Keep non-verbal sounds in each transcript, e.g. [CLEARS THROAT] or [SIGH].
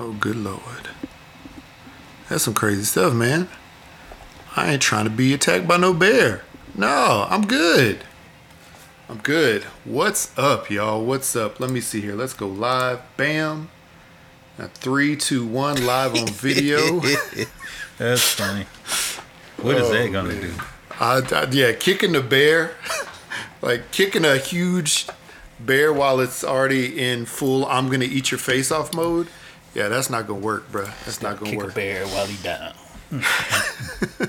Oh, good lord. That's some crazy stuff, man. I ain't trying to be attacked by no bear. No, I'm good. I'm good. What's up, y'all? What's up? Let me see here. Let's go live. Bam. Now, three, two, one, live on video. [LAUGHS] That's funny. What is that oh, gonna man. do? I, I- yeah, kicking the bear, [LAUGHS] like kicking a huge bear while it's already in full "I'm gonna eat your face off" mode. Yeah, that's not gonna work, bruh. That's not gonna Kick work. a bear while he down. [LAUGHS]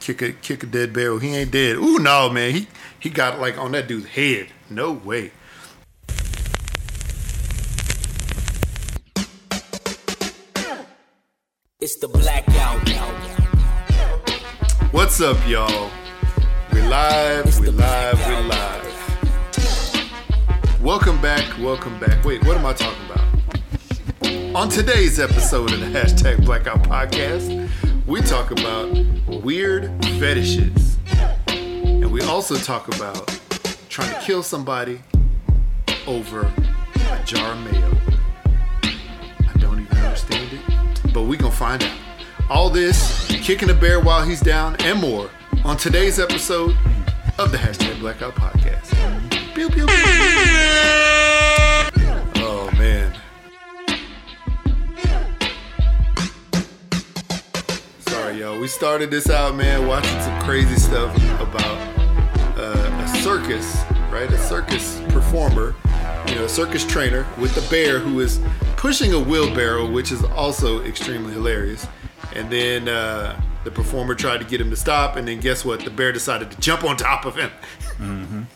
Kick a kick a dead bear. He ain't dead. Ooh, no, man. He he got like on that dude's head. No way. It's the blackout. What's up, y'all? We live. It's We live. We live. Welcome back. Welcome back. Wait, what am I talking about? On today's episode of the hashtag Blackout Podcast, we talk about weird fetishes. And we also talk about trying to kill somebody over a jar of mayo. I don't even understand it, but we gonna find out. All this, kicking a bear while he's down, and more on today's episode of the hashtag Blackout Podcast. Pew, pew, pew. Sorry, y'all. We started this out, man, watching some crazy stuff about uh, a circus, right? A circus performer, you know, a circus trainer with a bear who is pushing a wheelbarrow, which is also extremely hilarious. And then uh, the performer tried to get him to stop, and then guess what? The bear decided to jump on top of him. [LAUGHS]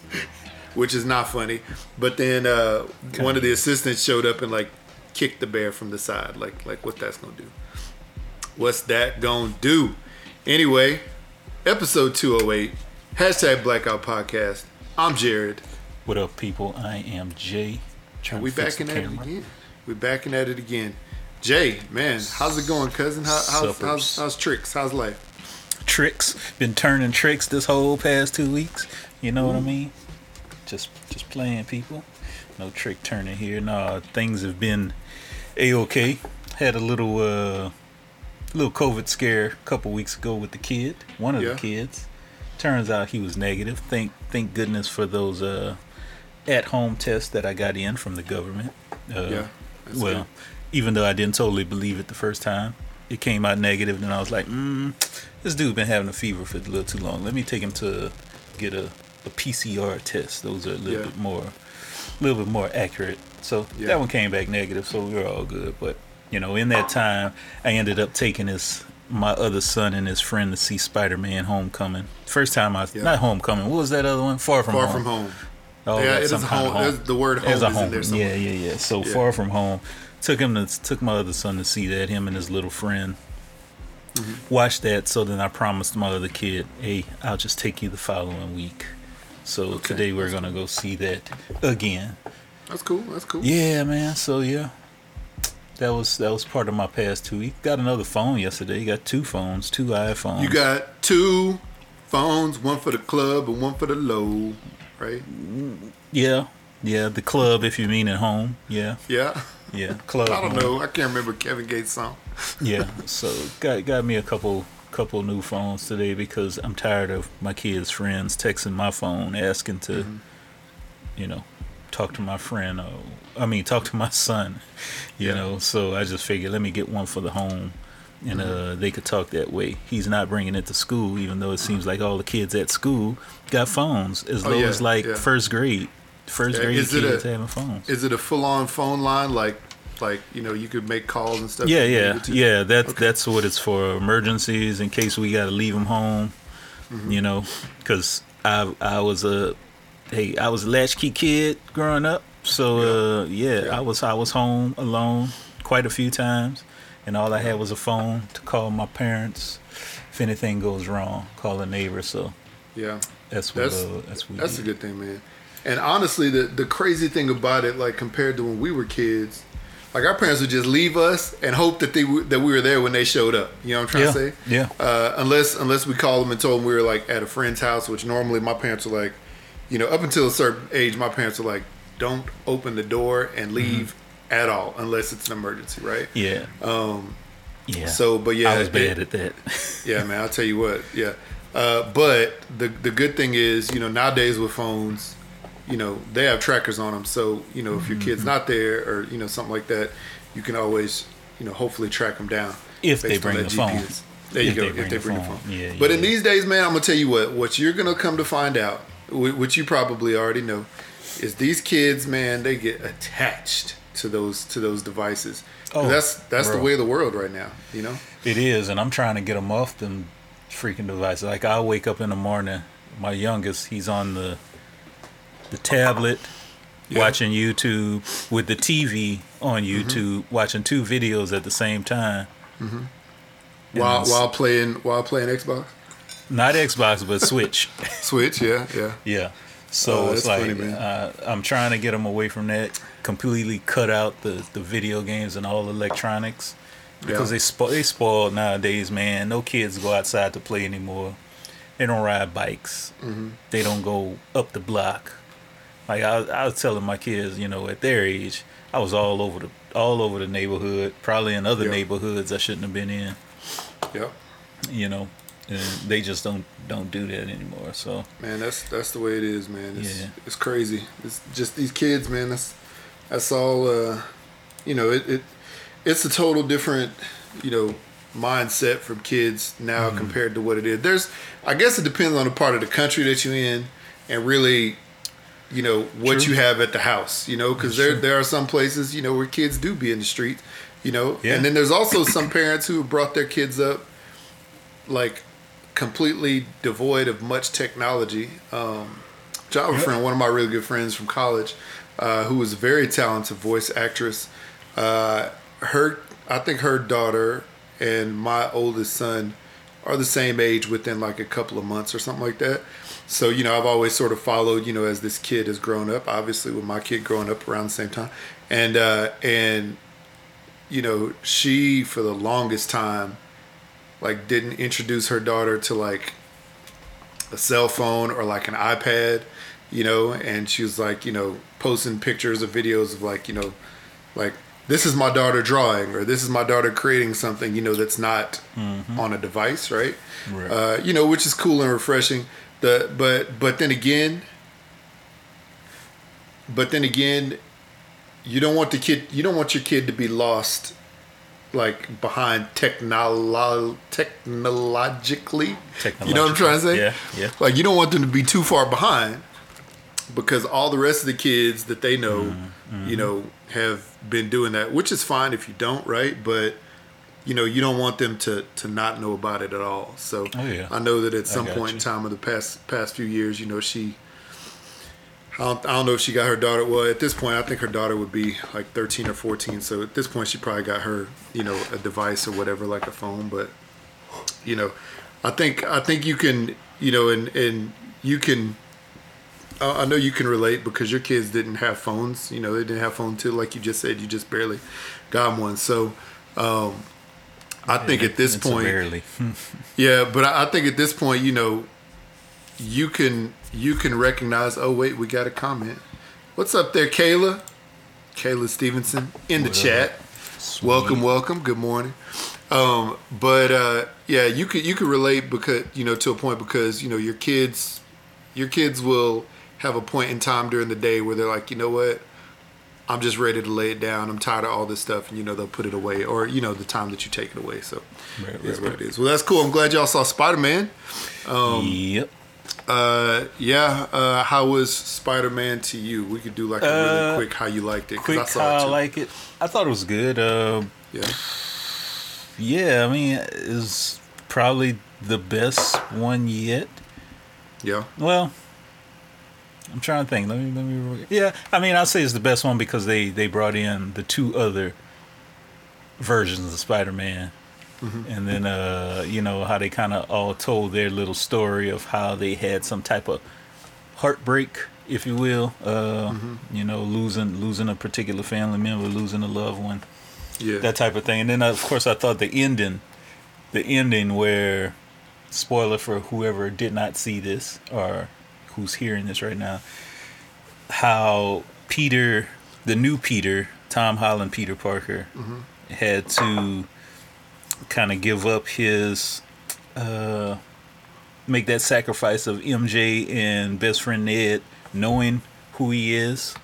Which is not funny, but then uh, one of the assistants showed up and like kicked the bear from the side, like like what that's gonna do. What's that gonna do? Anyway, episode 208, hashtag Blackout Podcast. I'm Jared. What up, people? I am Jay. Trying We backing at it again. We backing at it again. Jay, man, how's it going, cousin? How, how's, how's how's tricks? How's life? Tricks. Been turning tricks this whole past two weeks. You know what I mean? Just just playing people. No trick turning here. No, things have been a okay. Had a little uh little COVID scare a couple weeks ago with the kid. One of Yeah. the kids. Turns out he was negative. Thank thank goodness for those uh at home tests that I got in from the government. Uh, Yeah, well, good. even though I didn't totally believe it the first time, it came out negative, and I was like, mm, "This dude been having a fever for a little too long. Let me take him to get a, a PCR test. Those are a little Yeah. bit more, a little bit more accurate." So Yeah. that one came back negative, so we were all good. But you know, in that time, I ended up taking his my other son and his friend to see Spider-Man: Homecoming. First time I Yeah. not Homecoming. What was that other one? Far from Far home. from home. Oh, Yeah, it is a kind home. The word home a is in home. there somewhere. Yeah, yeah, yeah. So Yeah. far from home. Took him to took my other son to see that. Him and his little friend. Mm-hmm. Watched that. So then I promised my other kid, "Hey, I'll just take you the following week." So Okay, today we're gonna go see that again. That's cool. That's cool. Yeah, man. So yeah, that was that was part of my past too. He Got another phone yesterday. He got two phones, two iPhones. You got two phones, one for the club and one for the low, right? yeah, yeah. The club, if you mean at home. Yeah, Yeah. yeah. Club. I don't home. know. I can't remember Kevin Gates' song. [LAUGHS] yeah so got got me a couple couple new phones today because i'm tired of my kids friends texting my phone asking to Mm-hmm. you know talk to my friend or i mean talk to my son you Yeah. know so i just figured let me get one for the home and Mm-hmm. uh, they could talk that way. He's not bringing it to school, even though it seems like all the kids at school got phones. As Oh, low yeah, as like yeah. first grade, first Yeah, grade is it a- kids having phones. Is it a full-on phone line, like, like you know, you could make calls and stuff? Yeah, yeah, yeah. That's Okay. that's what it's for. Emergencies in case we got to leave them home. Mm-hmm. You know, because I I was a hey I was a latchkey kid growing up. So uh, yeah, Yeah. I was I was home alone quite a few times, and all I had was a phone to call my parents if anything goes wrong. Call a neighbor. So Yeah. that's what That's uh, that's what that's a good thing, man. And honestly, the the crazy thing about it, like compared to when we were kids, like our parents would just leave us and hope that they w- that we were there when they showed up. You know what I'm trying Yeah, to say? yeah. Uh, unless unless we called them and told them we were like at a friend's house, which normally my parents were like, you know, up until a certain age, my parents were like, don't open the door and leave at all unless it's an emergency, right? Yeah. Um, yeah. so, but yeah, I was bad it- at that. [LAUGHS] yeah, man. I'll tell you what. Yeah, uh, but the the good thing is, you know, nowadays with phones, you know, they have trackers on them. So, you know, if your kid's Mm-hmm. not there or you know something like that, you can always, you know, hopefully track them down If they bring the phone. GPS. There you If go. they if they bring the phone. phone. Yeah, but yeah. in these days, man, I'm gonna tell you what. What you're gonna come to find out, which you probably already know, is these kids, man, they get attached to those to those devices. Oh, that's that's the way of the world right now. You know. It is, and I'm trying to get them off them freaking devices. Like I wake up in the morning, my youngest, he's on the the tablet Yeah. watching YouTube with the TV on Mm-hmm. YouTube, watching two videos at the same time. And While while playing while playing Xbox, not Xbox but Switch. [LAUGHS] Switch, yeah, yeah. yeah. So Oh, it's like funny, uh, I'm trying to get them away from that. Completely cut out the, the video games and all electronics because Yeah. they spo- they spoiled nowadays, man. No kids go outside to play anymore. They don't ride bikes. Mm-hmm. They don't go up the block. Like I, I was telling my kids, you know, at their age, I was all over the all over the neighborhood, probably in other Yeah. neighborhoods I shouldn't have been in. Yep. You know, and they just don't don't do that anymore. So Man, that's that's the way it is, man. It's Yeah. it's crazy. It's just these kids, man. That's that's all. Uh, you know, it, it it's a total different, you know, mindset from kids now Mm-hmm. compared to what it is. There's, I guess, it depends on the part of the country that you're in, and really, you know, what True. you have at the house. You know, because there there are some places, you know, where kids do be in the street. You know, Yeah. and then there's also some parents who have brought their kids up like completely devoid of much technology. Um, have friend, one of my really good friends from college, uh, who was a very talented voice actress. Uh, her, I think her daughter and my oldest son are the same age within like a couple of months or something like that. So you know, I've always sort of followed, you know, as this kid has grown up. Obviously, with my kid growing up around the same time, and uh, and you know, she for the longest time like didn't introduce her daughter to like a cell phone or like an iPad, you know, and she was like, you know, posting pictures or videos of like, you know, like this is my daughter drawing or this is my daughter creating something, you know, that's not on a device, right? Right. Uh, you know, which is cool and refreshing. The but but then again, but then again, you don't want the kid you don't want your kid to be lost like behind technolo- technologically. You know what I'm trying to say? Yeah, yeah. Like you don't want them to be too far behind because all the rest of the kids that they know, Mm-hmm, you know, have been doing that, which is fine if you don't, right? But you know, you don't want them to to not know about it at all. So Oh, yeah. I know that at some point you. in time of the past past few years, you know, she I don't, I don't know if she got her daughter. Well, at this point, I think her daughter would be like 13 or 14. So at this point, she probably got her, you know, a device or whatever, like a phone. But you know, I think I think you can, you know, and and you can. I I know you can relate because your kids didn't have phones. You know, they didn't have phones too. Like you just said, you just barely got one. So um, I think at this point, barely. [LAUGHS] yeah, but I, I think at this point, you know, you can you can recognize. Oh wait, we got a comment. What's up there, Kayla? Kayla Stevenson in the What chat. Welcome, welcome. Good morning. Um, but uh, yeah, you could you could relate because you know to a point because you know your kids your kids will have a point in time during the day where they're like, you know what, I'm just ready to lay it down. I'm tired of all this stuff, and you know they'll put it away, or you know the time that you take it away. So Right, it is right, what it is. Well, that's cool. I'm glad y'all saw Spider Man. yep. Uh, yeah. Uh, how was Spider Man to you? We could do like a really Uh, quick how you liked it. Quick, I saw how it I like it. I thought it was good. Uh, yeah. yeah, I mean, it's probably the best one yet. Yeah. Well, I'm trying to think. Let me let me. Yeah, I mean, I'll say it's the best one because they they brought in the two other versions of Spider-Man, and then uh, you know how they kind of all told their little story of how they had some type of heartbreak, if you will. Uh, You know, losing losing a particular family member, losing a loved one Yeah. that type of thing. And then of course I thought the ending, the ending where, spoiler for whoever did not see this or who's hearing this right now, how Peter, the new Peter, Tom Holland, Peter Parker, had to kind of give up his, uh, make that sacrifice of MJ and best friend Ned knowing who he is.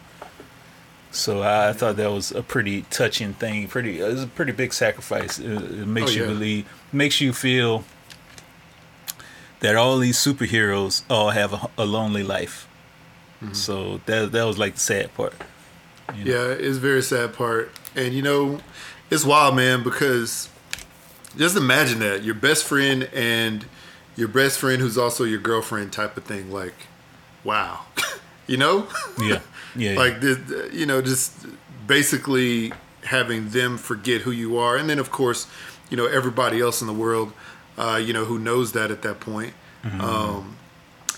So I thought that was a pretty touching thing. Pretty, it was a pretty big sacrifice. It, it makes Oh, you yeah. believe, makes you feel that all these superheroes all have a, a lonely life. Mm-hmm. So that that was like the sad part. you know? Yeah, it's a very sad part. And you know, it's wild, man, because just imagine that. Your best friend and your best friend who's also your girlfriend type of thing. Like, wow, [LAUGHS] you know, Yeah, yeah, [LAUGHS] like this, you know, just basically having them forget who you are, and then of course, you know, everybody else in the world, uh, you know, who knows that at that point. Um,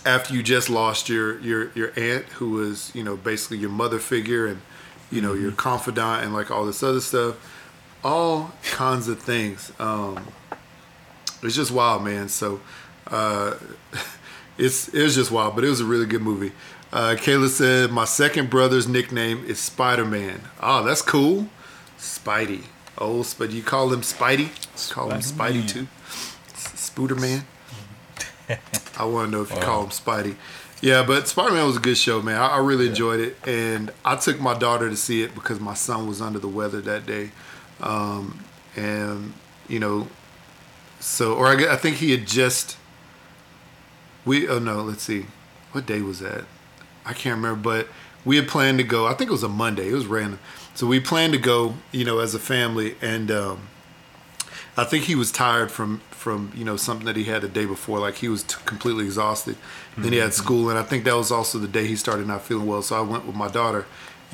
after you just lost your your your aunt, who was you know basically your mother figure, and you know your confidant, and like all this other stuff, all kinds of things. Um, it's just wild, man. So uh, [LAUGHS] it's it was just wild, but it was a really good movie. Uh, Kayla said my second brother's nickname is Spider Man. Oh, that's cool, Spidey. Oh, but you call him Spidey? Call him Spidey too. S- Spooder Man. [LAUGHS] I want to know if you call Wow. him Spidey. Yeah, but Spider Man was a good show, man. I, I really enjoyed it, and I took my daughter to see it because my son was under the weather that day, um, and you know, so or I, I think he had just. We oh no, let's see, what day was that? I can't remember, but we had planned to go. I think it was a Monday. It was random, so we planned to go, you know, as a family, and um, I think he was tired from from you know something that he had the day before. Like he was t- completely exhausted. Then he had school, and I think that was also the day he started not feeling well. So I went with my daughter,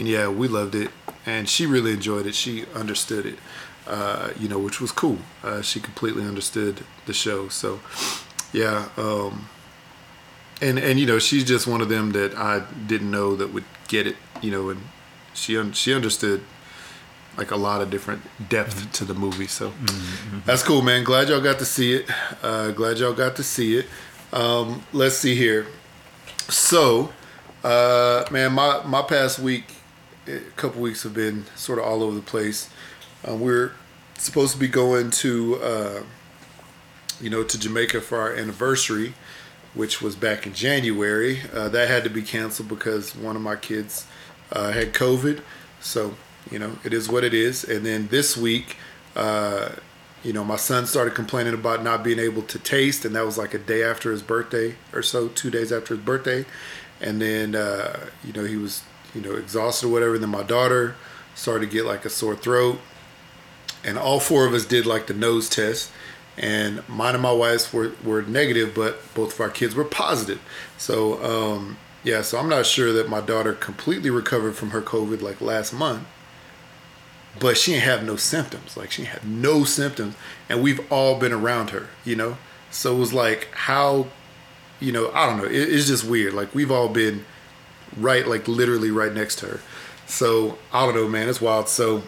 and yeah, we loved it, and she really enjoyed it. She understood it, uh, you know, which was cool. Uh, she completely understood the show. So yeah, um, and and you know she's just one of them that I didn't know that would get it, you know, and she un- she understood like a lot of different depth to the movie. So that's cool, man. Glad y'all got to see it. Uh, glad y'all got to see it. Um, let's see here. So, uh, man, my my past week, a couple weeks have been sort of all over the place. Uh, we're supposed to be going to, uh, you know, to Jamaica for our anniversary, which was back in January. Uh, that had to be canceled because one of my kids uh, had COVID. So, you know, it is what it is. And then this week, uh, you know, my son started complaining about not being able to taste, and that was like a day after his birthday or so, two days after his birthday. And then, uh, you know, he was, you know, exhausted or whatever. And then my daughter started to get like a sore throat. And all four of us did like the nose test. And mine and my wife's were, were negative, but both of our kids were positive. So, um, yeah, so I'm not sure that my daughter completely recovered from her COVID like last month but she didn't have no symptoms. Like she had no symptoms, and we've all been around her, you know. So it was like how, you know, I don't know. It, it's just weird. Like we've all been right, like literally right next to her. So I don't know, man. It's wild. So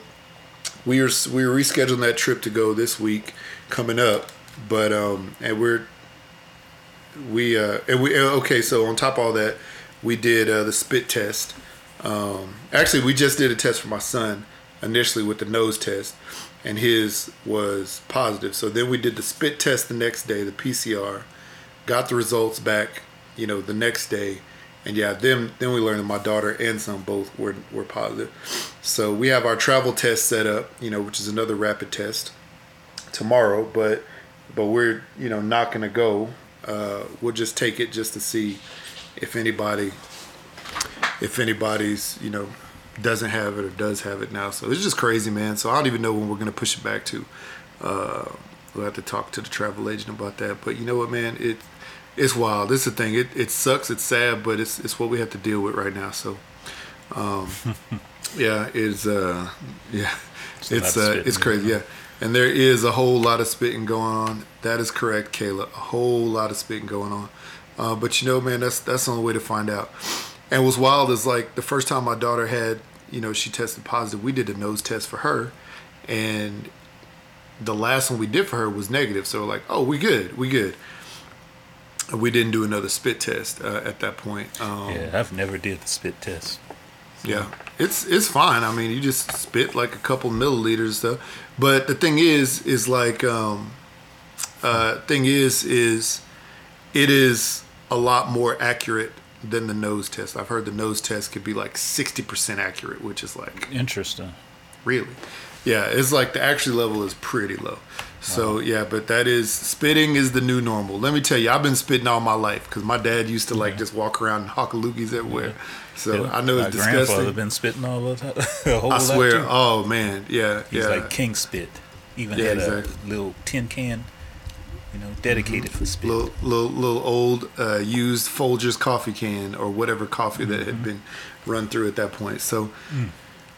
we are we are rescheduling that trip to go this week coming up, but um, and we're we uh and we uh, okay. So on top of all that, we did uh, the spit test. Um, actually, we just did a test for my son initially with the nose test, and his was positive. So then we did the spit test the next day, the PCR, got the results back, you know, the next day, and yeah, then then we learned that my daughter and son both were were positive. So we have our travel test set up, you know, which is another rapid test tomorrow, but but we're you know not gonna go. Uh, we'll just take it just to see if anybody if anybody's you know doesn't have it or does have it now. So it's just crazy, man. So I don't even know when we're gonna push it back to. Uh, we'll have to talk to the travel agent about that. But you know what, man? It it's wild. This is the thing. It it sucks. It's sad, but it's it's what we have to deal with right now. So, um, [LAUGHS] yeah, it's uh, yeah, it's uh, it's crazy. Yeah, and there is a whole lot of spitting going on. That is correct, Kayla. A whole lot of spitting going on. Uh, but you know, man, that's that's the only way to find out. And what's wild is like the first time my daughter had, you know, she tested positive. We did a nose test for her, and the last one we did for her was negative. So we're like, oh, we good, we good. We didn't do another spit test uh, at that point. Um, Yeah, I've never did the spit test. Yeah, it's it's fine. I mean, you just spit like a couple milliliters stuff. But the thing is, is like, um, uh, thing is, is it is a lot more accurate than the nose test. I've heard the nose test could be like sixty percent accurate, which is like Interesting. really, yeah, it's like the accuracy level is pretty low. So yeah, but that is spitting is the new normal. Let me tell you, I've been spitting all my life because my dad used to like just walk around and hawk loogies everywhere. So I know My it's grandfather been spitting all the time. [LAUGHS] the I swear. too. Oh man, yeah, He's yeah. like king spit. Even Yeah, had exactly. a little tin can, you know, dedicated for spit. little little little old uh, used Folgers coffee can or whatever coffee that Mm-hmm. had been run through at that point. So Mm.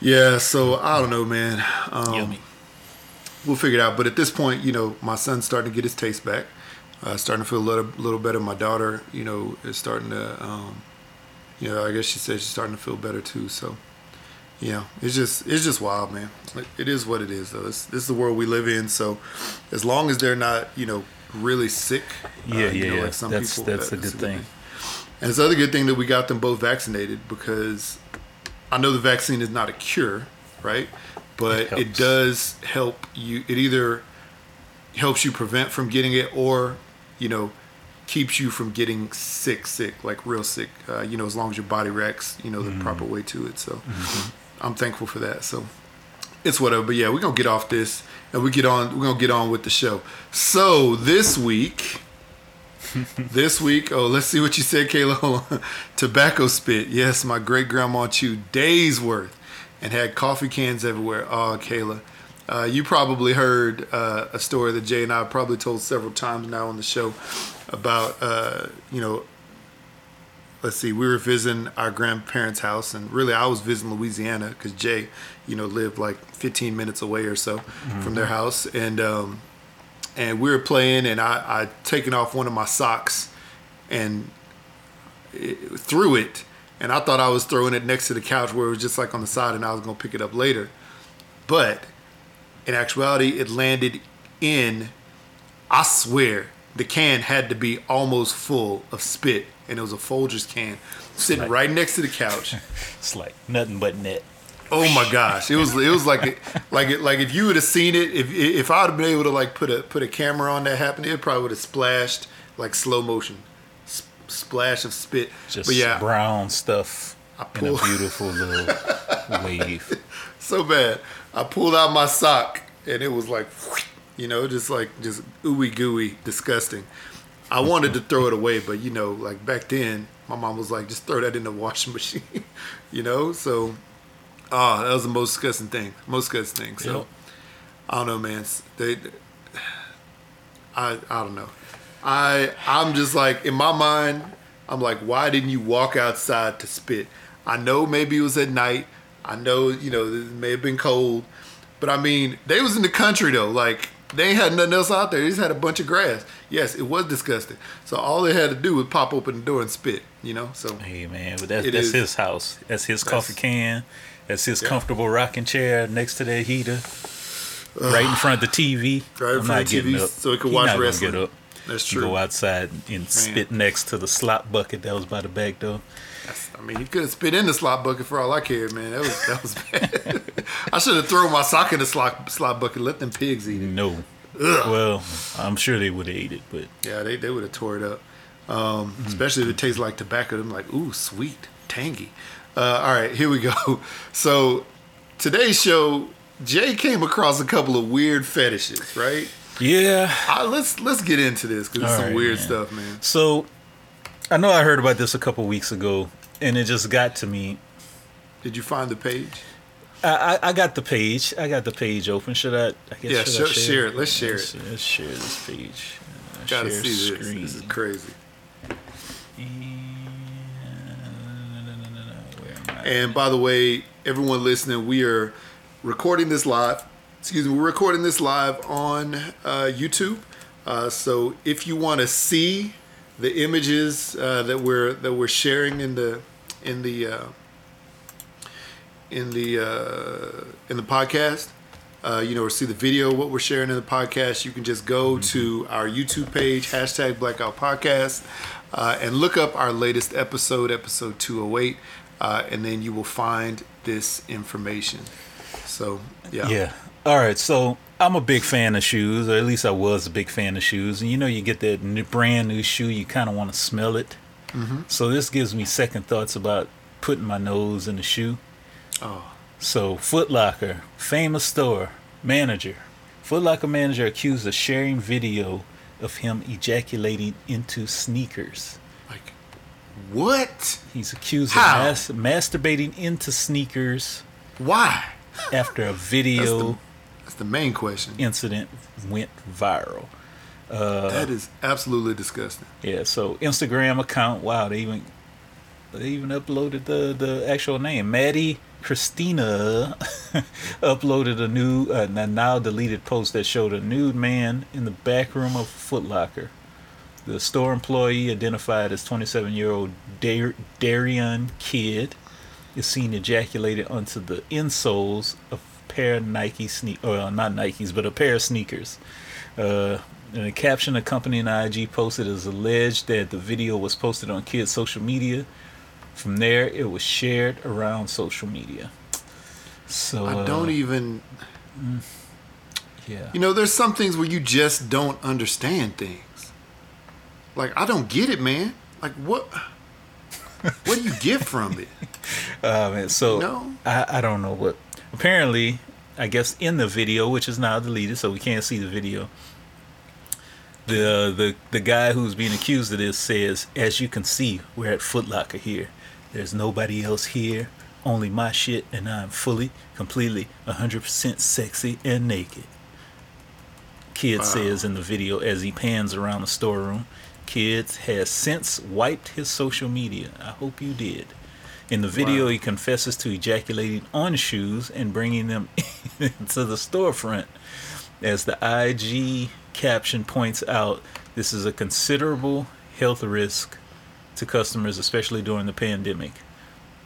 yeah, so I don't know, man. Um, Yummy. We'll figure it out. But at this point, you know, my son's starting to get his taste back. Uh, starting to feel a little, little better. My daughter, you know, is starting to, um, you know, I guess she said she's starting to feel better too. So, yeah, it's just, it's just wild, man. It- It is what it is, though. It's, this is the world we live in. So, as long as they're not, you know, really sick, uh, Yeah, you yeah, know, yeah. like some That's- people, that's a good thing. And it's the other good thing that we got them both vaccinated because I know the vaccine is not a cure, right? But It it, does help you. It either helps you prevent from getting it, or you know, keeps you from getting sick, sick, like real sick. Uh, you know, as long as your body reacts, you know, the proper way to it. So I'm thankful for that. So it's whatever. But yeah, we're gonna get off this and we get on. We're gonna get on with the show. So this week. [LAUGHS] This week, oh, let's see what you said, Kayla. Hold [LAUGHS] on. Tobacco spit. Yes, my great grandma chewed days worth and had coffee cans everywhere. Oh, Kayla. Uh, you probably heard uh, a story that Jay and I probably told several times now on the show about, uh, you know, let's see, we were visiting our grandparents' house, and really I was visiting Louisiana because Jay, you know, lived like 15 minutes away or so from their house, and um, and we were playing, and I I taken off one of my socks, and it, threw it, and I thought I was throwing it next to the couch where it was just like on the side, and I was gonna pick it up later, but in actuality, it landed in. I swear, the can had to be almost full of spit, and it was a Folgers can sitting Like- right next to the couch. [LAUGHS] It's like nothing but net. Oh my gosh, it was it was like it, like it, like if you would have seen it, if if I'd have been able to like put a put a camera on that happened, it probably would have splashed like slow motion, splash of spit. Just but yeah, brown stuff I in a beautiful little [LAUGHS] wave. so bad. I pulled out my sock and it was like, you know, just like just ooey gooey, disgusting. I wanted to throw it away, but you know, like back then, my mom was like, just throw that in the washing [LAUGHS] machine, you know. So, ah, that was the most disgusting thing, most disgusting thing. So, Yep. I don't know, man. They, I I don't know. I I'm just like in my mind, I'm like, why didn't you walk outside to spit? I know maybe it was at night. I know you know it may have been cold, but I mean they was in the country though. Like they ain't had nothing else out there. They just had a bunch of grass. Yes, it was disgusting. So all they had to do was pop open the door and spit. You know. So Hey man, but that's that's is. his house. That's his That's- coffee can. That's his Yeah. comfortable rocking chair next to that heater. right in front of the TV. Right in I'm front of the TV so he could watch wrestling. That's You true. Go outside and spit next to the slop bucket that was by the back door. That's, I mean, he could have spit in the slot bucket for all I cared, man. That was that was bad. [LAUGHS] I should have thrown my sock in the slot slot bucket. Let them pigs eat it. No. Well, I'm sure they would have ate it, but Yeah, they, they would have tore it up. Um, Especially if it tastes like tobacco. I'm like, ooh, sweet, tangy. Uh, all right, here we go. [LAUGHS] So today's show, Jay came across a couple of weird fetishes, right? Yeah. Let's let's get into this because it's some right, weird man. stuff, man. So, I know I heard about this a couple weeks ago, and it just got to me. Did you find the page? I, I, I got the page. I got the page open. Should I? I guess, Yeah, should I share- share it. Let's share let's, it. Let's share this page. Uh, Gotta share see this. screen. This is crazy. And by the way, everyone listening, we are recording this live. Excuse me, we're recording this live on uh, YouTube. Uh, so if you want to see the images uh, that we're that we're sharing in the in the uh, in the uh, in the podcast, uh, you know, or see the video what we're sharing in the podcast, you can just go to our YouTube page, hashtag Blackout Podcast, and look up our latest episode, episode 208. uh, and then you will find this information. So yeah, Yeah. All right. So I'm a big fan of shoes, or at least I was a big fan of shoes. And you know, you get that new, brand new shoe, you kind of want to smell it. Mm-hmm. So this gives me second thoughts about putting my nose in the shoe. Oh, So Foot Locker, famous store manager, Foot Locker manager accused of sharing video of him ejaculating into sneakers. like what? He's accused How? of mas- masturbating into sneakers Why? after a video That's the main question. incident went viral. Uh, that is absolutely disgusting. Yeah, so Instagram account. Wow, they even they even uploaded the the actual name. Maddie Christina [LAUGHS] uploaded a new uh, now deleted post that showed a nude man in the back room of Foot Locker. The store employee, identified as 27 year old Dar- Darian Kidd, is seen ejaculated onto the insoles of pair of Nike sneak, or not Nikes, but a pair of sneakers. Uh, and a caption accompanying the IG posted is alleged that the video was posted on Kidd's social media. From there, it was shared around social media. So I uh, don't even. yeah. You know, there's some things where you just don't understand things. Like I don't get it, man. Like what? what do you get from it? [LAUGHS] Uh, man, so No. I, I don't know what. Apparently, I guess in the video, which is now deleted, so we can't see the video. The the the guy who's being accused of this says, "As you can see, we're at Foot Locker here. There's nobody else here, only my shit, and I'm fully, completely, 100% sexy and naked." Kidd Wow. says in the video as he pans around the storeroom. Kidd's has since wiped his social media. I hope you did. In the video, Wow. he confesses to ejaculating on shoes and bringing them [LAUGHS] into the storefront. As the IG caption points out, this is a considerable health risk to customers, especially during the pandemic.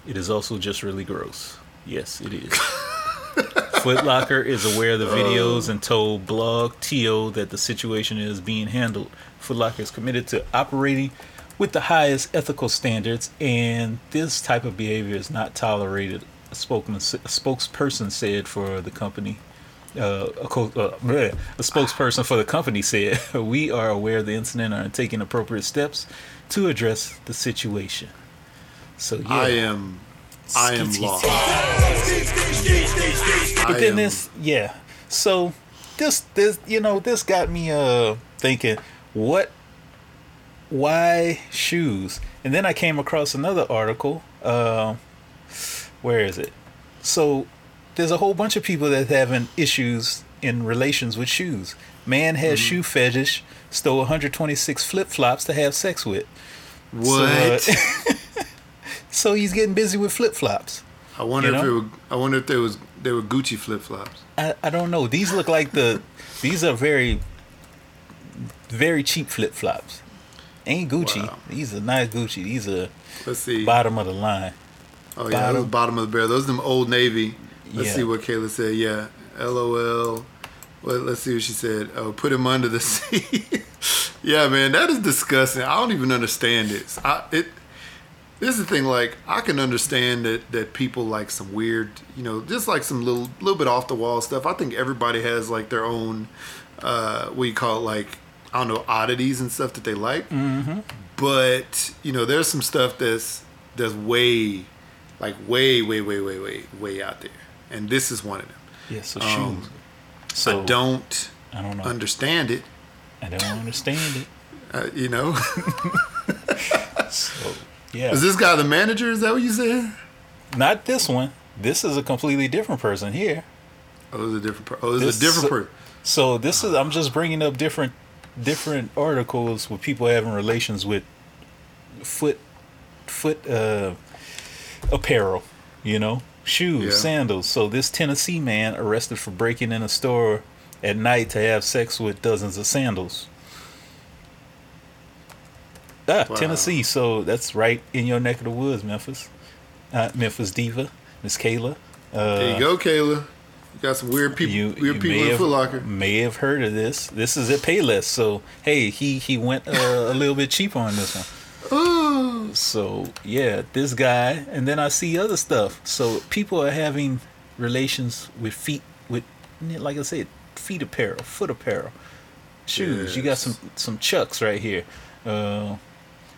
It is also just really gross. Yes, it is. [LAUGHS] Footlocker is aware of the videos oh. and told Blog TO that the situation is being handled. Footlocker is committed to operating with the highest ethical standards, and this type of behavior is not tolerated. A, spokesman, a spokesperson said for the company. Uh, a, co- uh, bleh. a spokesperson for the company said, [LAUGHS] "We are aware of the incident and are taking appropriate steps to address the situation." So yeah, I am. I am lost. But then this, yeah. So this, this, you know, this got me uh thinking, what, why shoes? And then I came across another article. Uh, where is it? So there's a whole bunch of people that having issues in relations with shoes. Man has Mm-hmm. shoe fetish, stole 126 flip flops to have sex with. What? So, [LAUGHS] uh, so he's getting busy with flip flops. I wonder you if it were. I wonder if there was they were Gucci flip flops. I, I don't know. These look like the these are very very cheap flip flops. Ain't Gucci. Wow. These are not Gucci. These are Let's see. bottom of the line. Oh yeah, bottom. bottom of the barrel. Those are them old navy. Let's Yeah. see what Kayla said. Yeah, LOL. Well, let's see what she said. Oh, put him under the [LAUGHS] sea. yeah, man, that is disgusting. I don't even understand it. I, it. This is the thing. Like, I can understand that that people like some weird, you know, just like some little little bit off the wall stuff. I think everybody has like their own, uh, what you call it, like I don't know, oddities and stuff that they like. Mm-hmm. But you know, there's some stuff that's that's way, like way, way, way, way, way, way out there, and this is one of them. Yeah, so Um, shoes. So I don't I don't know. understand it. I don't understand it. [LAUGHS] Uh, you know, [LAUGHS] So yeah, is this guy the manager? Is that what you said? not this one. This is a completely different person here. Oh, it's a different. Per- oh, it's a different so- person. So this is I'm just bringing up different different articles with people having relations with foot foot uh apparel, you know, shoes, Yeah. sandals. So this Tennessee man arrested for breaking in a store at night to have sex with dozens of sandals. Ah, Wow. Tennessee. So that's right in your neck of the woods, Memphis. Uh, Memphis diva, Miss Kayla. Uh, There you go, Kayla. Got some weird people. you, weird you people in have, Foot Locker. may have heard of this. This is at Payless, so hey, he he went uh, a little bit cheap on this one. Oh, So yeah, this guy, and then I see other stuff. So people are having relations with feet, with like I said, feet apparel, foot apparel, shoes. You got some some chucks right here. Uh,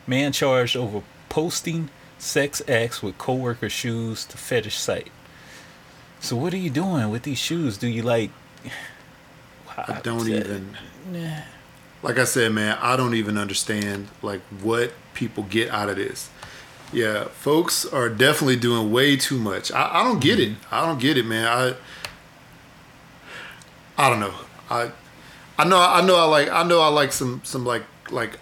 man charged over posting sex acts with coworker shoes to fetish site. So what are you doing with these shoes? Do you like? [SIGHS] I don't even. Like I said, man, I don't even understand like what people get out of this. Yeah, folks are definitely doing way too much. I, I don't get it. I don't get it, man. I I don't know. I I know I know I like I know I like some some like like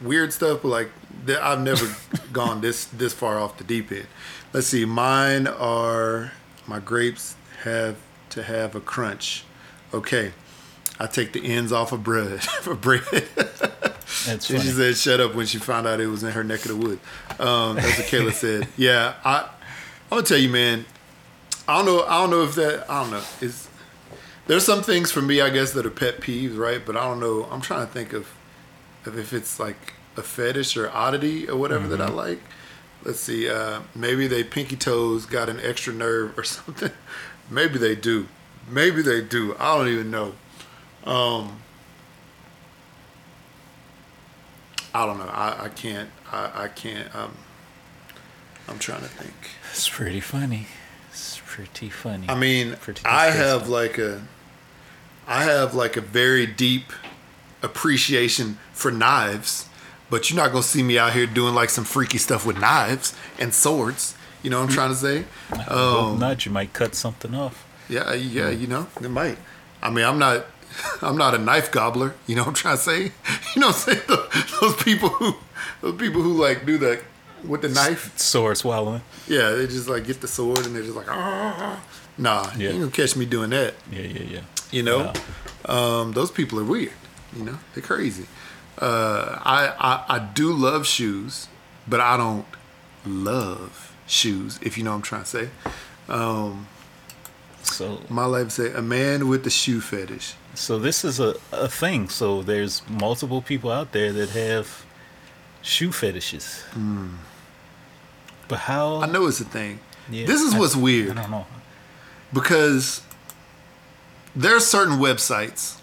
weird stuff, but like I've never [LAUGHS] gone this this far off the deep end. Let's see. Mine are my grapes have to have a crunch. Okay. I take the ends off of bread [LAUGHS] for bread. That's And funny. she said, "Shut up" when she found out it was in her neck of the woods. Um, that's what Kayla said. [LAUGHS] Yeah, I, I'm gonna tell you, man. I don't know. I don't know if that. I don't know. Is there's some things for me, I guess, that are pet peeves, right? But I don't know. I'm trying to think of, of if it's like a fetish or oddity or whatever that I like. Let's see. Uh, maybe they pinky toes got an extra nerve or [LAUGHS] something. maybe they do. Maybe they do. I don't even know. Um, I don't know. I, I can't. I, I can't. Um, I'm trying to think. It's pretty funny. It's pretty funny. I mean, Pretty I have like a, I have like a very deep appreciation for knives, but you're not gonna see me out here doing like some freaky stuff with knives and swords. You know what I'm trying to say? Well, Um, not you might cut something off. yeah, yeah, you know, it might. I mean, I'm not, [LAUGHS] I'm not a knife gobbler. You know what I'm trying to say? [LAUGHS] You know what I'm saying? Those, [LAUGHS] those people who, those people who like do that with the knife. Sword swallowing. Yeah, they just like get the sword and they're just like, ah. Nah, you Yeah. ain't gonna catch me doing that. Yeah, yeah, yeah. You know, um, those people are weird. You know, they're crazy. Uh, I, I I do love shoes, but I don't love shoes. If you know what I'm trying to say. Um, So, my life say a man with the shoe fetish. so this is a, a thing. So there's multiple people out there that have shoe fetishes. But how? I know it's a thing. Yeah, this is I- what's I weird don't know. because there are certain websites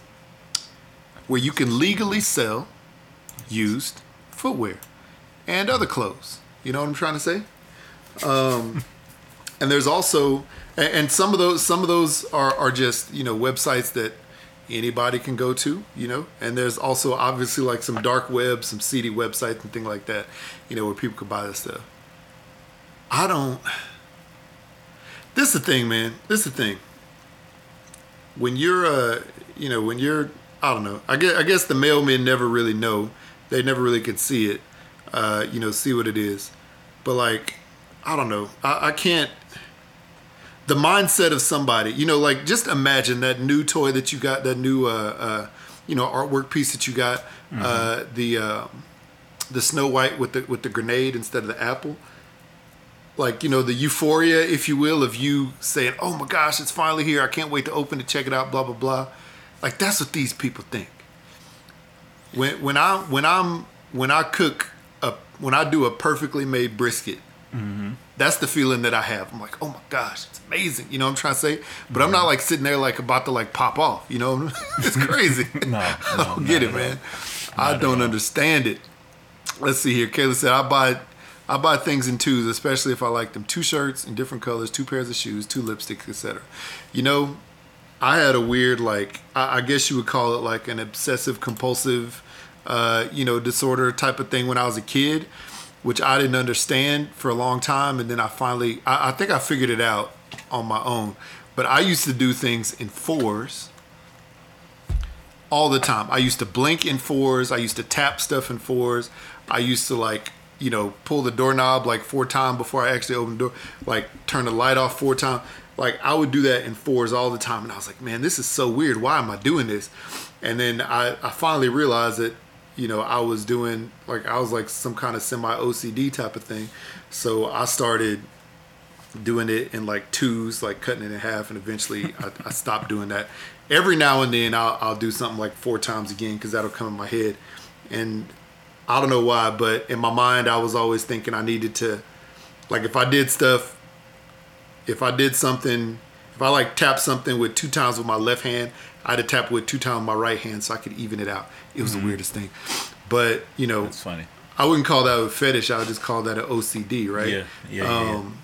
where you can legally sell used footwear and other clothes. You know what I'm trying to say? Um, [LAUGHS] and there's also, and, some of those, some of those are are just you know websites that anybody can go to. You know, and there's also obviously like some dark web, some seedy websites and things like that. You know, where people could buy this stuff. I don't. This is the thing, man. This is the thing. When you're, uh, you know, when you're, I don't know. I guess, I guess the mailmen never really know. They never really could see it, uh, you know, see what it is. But like, I don't know. I, I can't. The mindset of somebody, you know, like just imagine that new toy that you got, that new, uh, uh, you know, artwork piece that you got, uh, the, uh, the Snow White with the with the grenade instead of the apple like you know the euphoria if you will of you saying oh my gosh it's finally here i can't wait to open it check it out blah blah blah like that's what these people think when when i when i'm when i cook a when i do a perfectly made brisket that's the feeling that i have. I'm like oh my gosh it's amazing. You know what i'm trying to say? But i'm not like sitting there like about to like pop off you know? [LAUGHS] It's crazy. [LAUGHS] [LAUGHS] No, i don't get it man. i don't understand it. Let's see here. Kayla said, "I buy, I buy things in twos, especially if I like them. Two shirts in different colors, two pairs of shoes, two lipsticks, etc." You know, I had a weird, like, I, I guess you would call it like an obsessive compulsive, uh, you know, disorder type of thing when I was a kid, which I didn't understand for a long time, and then I finally, I, I think I figured it out on my own. But I used to do things in fours all the time. I used to blink in fours. I used to tap stuff in fours. I used to like, you know, pull the doorknob like four times before I actually opened the door. Like turn the light off four times. Like I would do that in fours all the time, and I was like, man, this is so weird. Why am I doing this? And then I, I finally realized that, you know, I was doing like I was like some kind of semi OCD type of thing. So I started doing it in like twos, like cutting it in half, and eventually [LAUGHS] I, I stopped doing that. Every now and then I'll, I'll do something like four times again because that'll come in my head, and I don't know why, but in my mind, I was always thinking I needed to, like, if I did stuff, if I did something, if I like tap something with two times with my left hand, I had to tap with two times with my right hand so I could even it out. It was the weirdest thing. But, you know, That's funny. I wouldn't call that a fetish. I would just call that an OCD, right? Yeah, yeah, yeah, yeah. Um,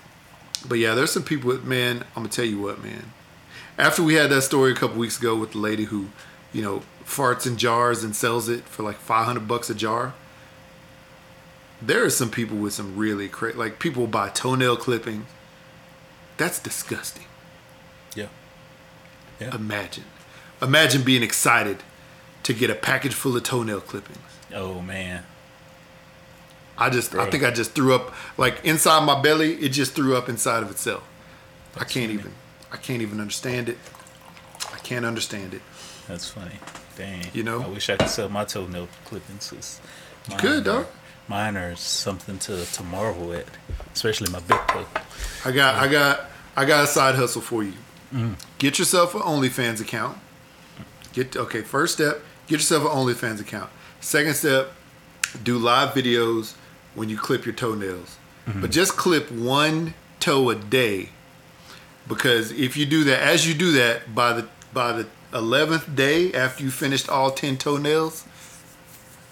But yeah, there's some people. With, man, I'm gonna tell you what, man. After we had that story a couple weeks ago with the lady who, you know, farts in jars and sells it for like 500 bucks a jar. There are some people with some really crazy, like people buy toenail clippings. That's disgusting. Yeah. Yeah. Imagine, imagine being excited to get a package full of toenail clippings. Oh man. I just, I think I just threw up, like inside my belly, it just threw up inside of itself. I can't funny. even, I can't even understand it. I can't understand it. That's funny. Dang. You know? I wish I could sell my toenail clippings. mine could, dog. Mine are something to, to marvel at, especially my big toe. I got, I got, I got a side hustle for you. Mm. Get yourself an OnlyFans account. Get okay. First step, get yourself an OnlyFans account. Second step, do live videos when you clip your toenails. Mm-hmm. But just clip one toe a day, because if you do that, as you do that, by the by the eleventh day after you finished all ten toenails,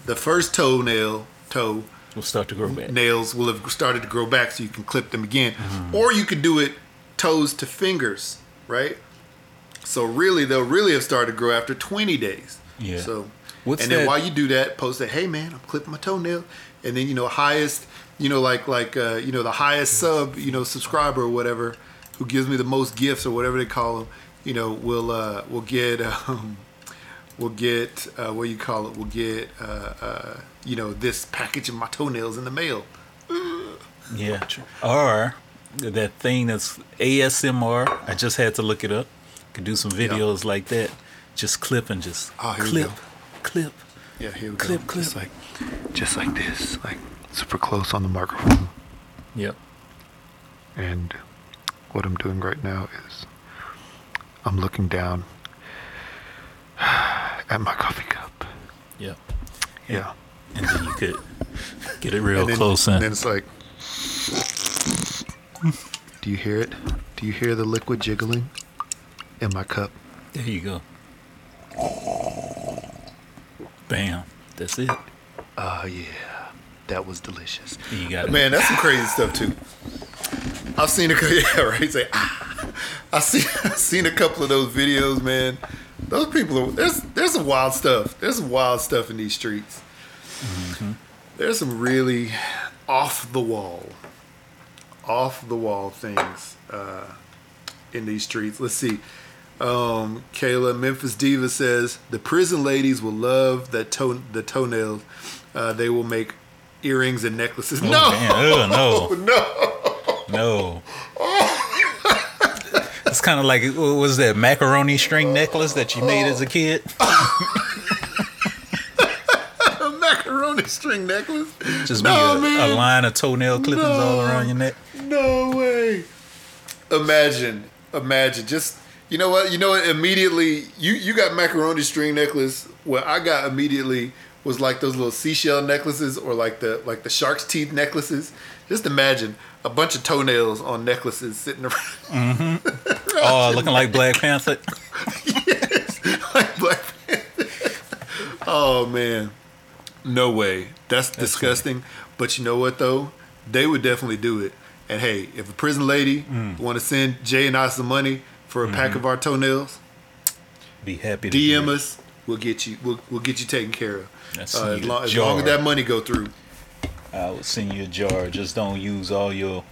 the first toenail toe We'll start to grow back. nails will have started to grow back so you can clip them again. Mm-hmm. Or you could do it toes to fingers, right? So really they'll really have started to grow after 20 days. Yeah. So What's and then that- while you do that, post that, hey man, I'm clipping my toenail. And then, you know, highest, you know, like like uh, you know, the highest sub, you know, subscriber or whatever, who gives me the most gifts or whatever they call them, you know, will uh will get [LAUGHS] um will get uh, what you call it? Will get uh, uh, you know this package of my toenails in the mail. Yeah. Or that thing that's ASMR. I just had to look it up. Could do some videos like that. Just clip and just Oh, clip, clip. Yeah, here we Clip, go. clip. Just like, just like this, like super close on the microphone. Yep. And what I'm doing right now is I'm looking down [SIGHS] at my coffee cup. Yep. Yeah. And then you could get it [LAUGHS] real and then, close and then it's like, [LAUGHS] do you hear it? Do you hear the liquid jiggling in my cup? There you go. Bam. That's it. Oh yeah, that was delicious. You got it. Man, that's some crazy stuff too. I've seen a [LAUGHS] yeah right. Say, ah. I see [LAUGHS] I've seen a couple of those videos, man. Those people are there's there's some wild stuff. There's some wild stuff in these streets. There's some really off the wall, off the wall things uh, in these streets. Let's see. Um, Kayla Memphis Diva says the prison ladies will love that toe the toenails. Uh, they will make earrings and necklaces. Oh, no, no. [LAUGHS] no. No. it's kind of like what was that macaroni string necklace that you made as a kid? [LAUGHS] A macaroni string necklace. Just no, be a, a line of toenail clippings all around your neck. No way. Imagine, imagine. Just you know what? You know what? Immediately, you you got macaroni string necklace. What I got immediately was like those little seashell necklaces, or like the like the shark's teeth necklaces. Just imagine a bunch of toenails on necklaces sitting around. [LAUGHS] Oh, looking like Black Panther. Yes, like Black Panther. oh man, no way. That's, disgusting. But you know what though? They would definitely do it. And hey, if a prison lady Mm. want to send Jay and I some money for a Mm-hmm. pack of our toenails, Be happy to DM us. We'll get you. We'll, we'll get you taken care of. Uh, as, long, as long as that money go through. I would send you a jar. Just don't use all your,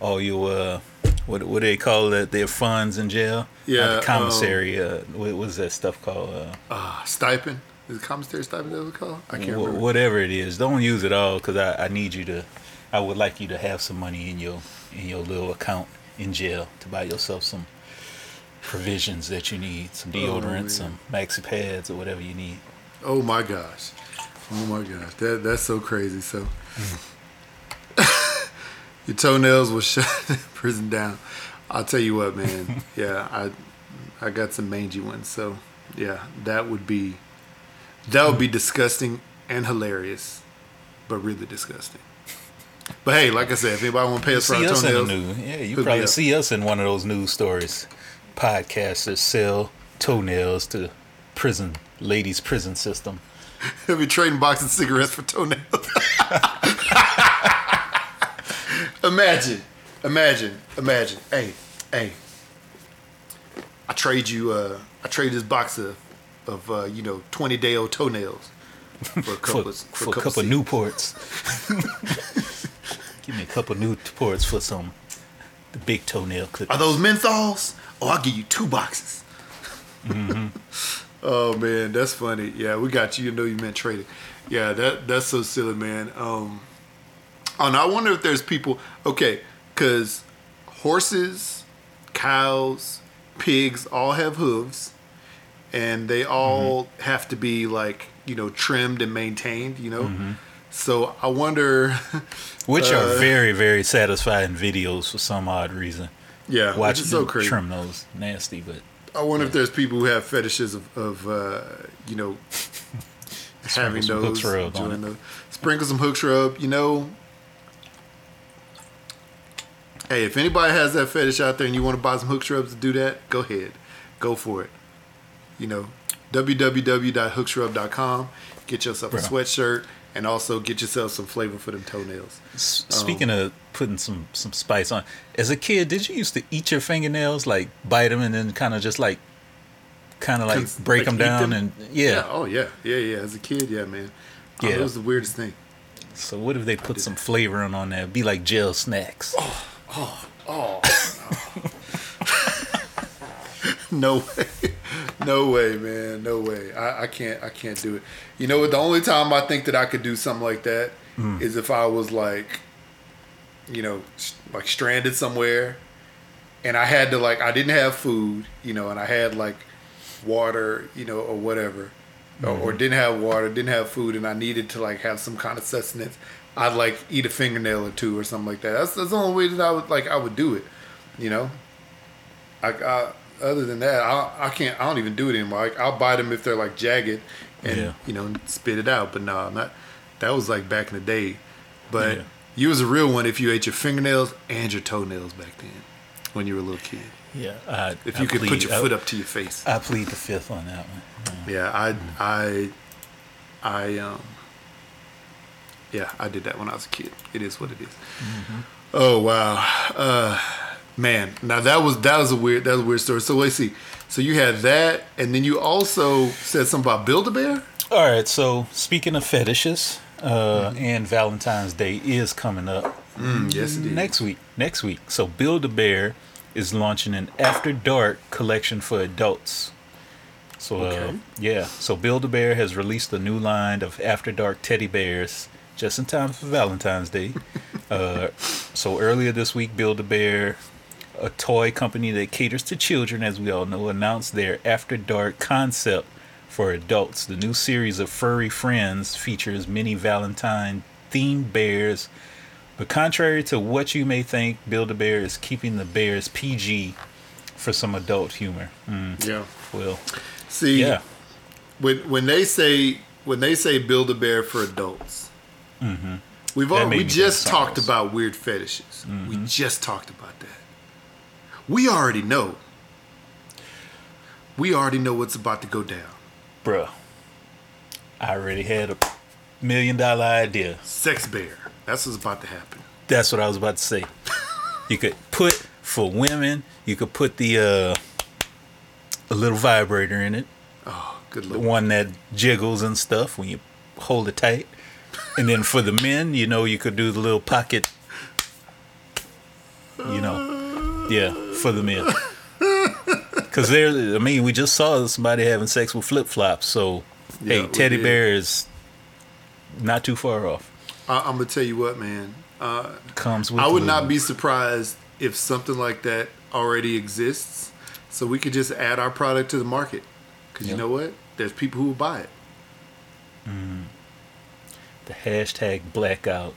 all your, uh, what what do they call it? Their funds in jail. Not Yeah, the commissary. uh, what was that stuff called? Uh, Uh, stipend. Is it commissary stipend that we call? I can't wh- remember. whatever it is, don't use it all because I, I need you to. I would like you to have some money in your in your little account in jail to buy yourself some provisions that you need, some oh, deodorant, yeah. some maxi pads, or whatever you need. Oh my gosh. Oh my gosh. That that's so crazy. So [LAUGHS] your toenails will shut [LAUGHS] the prison down. I'll tell you what, man. [LAUGHS] Yeah, I I got some mangy ones. So yeah, that would be that would be disgusting and hilarious. but really disgusting. But hey, like I said, if anybody want to pay us for our us in the toenails. Yeah, you probably see us in one of those news stories. Podcasters sell toenails to prison ladies' prison system. [LAUGHS] he'll be trading boxes of cigarettes for toenails. [LAUGHS] imagine, imagine, imagine. Hey, hey, I trade you. Uh, I trade this box of, of uh, you know, twenty day old toenails for a [LAUGHS] For, couple, of, for, a couple couple of Newports. Give me a couple Newports for some the big toenail clip. Are those menthols? Oh, I'll give you two boxes. [LAUGHS] oh man, that's funny. Yeah, we got you. You know you meant trading. Yeah, that that's so silly, man. Um, oh, and I wonder if there's people. Okay, because horses, cows, pigs all have hooves, and they all have to be like you know trimmed and maintained. You know, so I wonder. [LAUGHS] Which are uh, very, very satisfying videos for some odd reason. Yeah, watch Watching is so crazy. trim those nasty, but I wonder if there's people who have fetishes of, of uh, you know, [LAUGHS] having those. hooks rubbed on enjoying those. Sprinkle some hooks rub. You know, hey, if anybody has that fetish out there and you want to buy some hook rubs to do that, go ahead, go for it. You know, www.hooksrub.com. Get yourself a Bro. sweatshirt and also get yourself some flavor for them toenails. S- Speaking of putting some some spice on, as a kid, did you used to eat your fingernails, like bite them and then kind of just like, kind of like Cons- break like them down them? and yeah. Oh yeah. Yeah. Yeah. As a kid, yeah, man. Oh, Yeah. it was the weirdest thing. So what if they put some flavoring on there? Be like gel snacks. Oh, oh, oh. oh. [LAUGHS] No way. No way, man. No way. I, I can't I can't do it. You know what? The only time I think that I could do something like that mm. is if I was like, you know, like stranded somewhere and I had to like I didn't have food, you know, and I had like water, you know, or whatever. Or, or mm-hmm. didn't have water, didn't have food, and I needed to like have some kind of sustenance. I'd like eat a fingernail or two or something like that. That's, that's the only way that I would like I would do it, you know. I, I other than that, I I can't. I don't even do it anymore. Like, I'll buy them if they're like jagged, and Yeah. you know spit it out. But no, not that was like back in the day. But Yeah. You was a real one if you ate your fingernails and your toenails back then when you were a little kid. Yeah, I, If I you could put your I- foot up to your face. I plead the fifth on that one. Yeah, I I I um yeah, I did that when I was a kid. It is what it is. Oh wow. Uh man, now that was that was a weird that was a weird story. So let's see. So you had that and then you also said something about Build a Bear? All right, so speaking of fetishes, uh, Mm-hmm. and Valentine's Day is coming up Mm, yes it is. next week. Next week, so Build a Bear is launching an After Dark collection for adults. So uh, Okay. yeah, so Build a Bear has released a new line of After Dark teddy bears just in time for Valentine's Day. [LAUGHS] uh, so earlier this week, Build a Bear, a toy company that caters to children, as we all know, announced their After Dark concept for adults. The new series of furry friends features many Valentine themed bears. But contrary to what you may think, Build a Bear is keeping the bears PG for some adult humor. Mm, Yeah. well, See, yeah. when when they say when they say Build a Bear for adults, we've all, we just talked else. about weird fetishes. We just talked about that. We already know. We already know what's about to go down. Bruh, I already had a million dollar idea. Sex bear. That's what's about to happen. That's what I was about to say. [LAUGHS] You could put for women, you could put the uh a little vibrator in it, Oh, good the lord. one that jiggles and stuff when you hold it tight. And then for the men, you know, you could do the little pocket you know. Yeah, for the men. Cuz there I mean, we just saw somebody having sex with flip-flops, so Yeah, hey, teddy did. bear is not too far off. I, I'm gonna tell you what, man. Uh, Comes with I would not be surprised if something like that already exists. So we could just add our product to the market. Because you know what? There's people who will buy it. the hashtag blackout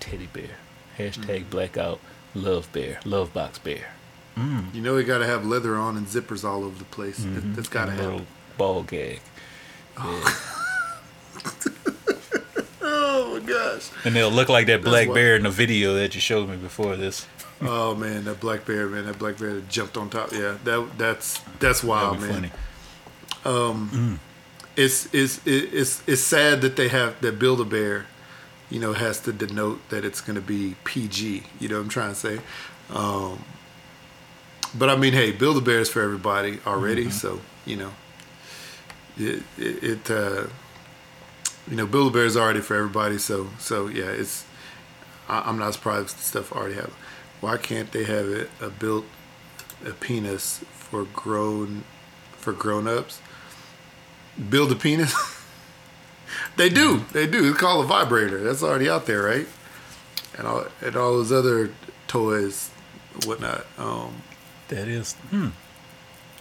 teddy bear. Hashtag blackout love bear. Love box bear. Mm. You know, you got to have leather on and zippers all over the place. That, mm-hmm. that's got to And a happen. little ball gag. Oh. [LAUGHS] Yeah. Oh. my gosh. And they'll look like that black bear in the video that you showed me before this. [LAUGHS] Oh man, that black bear, man, that black bear that jumped on top. Yeah, that that's that's wild, That'd be man. funny. Um, mm. It's it's it's it's sad that they have that Build a Bear, you know, has to denote that it's going to be PG. You know what I'm trying to say? Um, but I mean, hey, Build a Bear is for everybody already, so you know, it it, it uh, you know, Build a Bear is already for everybody. So so yeah, it's I, I'm not surprised the stuff already have. Why can't they have it a built a penis for grown for grown ups? Build a penis. [LAUGHS] they do. They do. It's called a vibrator. That's already out there, right? And all and all those other toys, whatnot. Um, That is, hmm,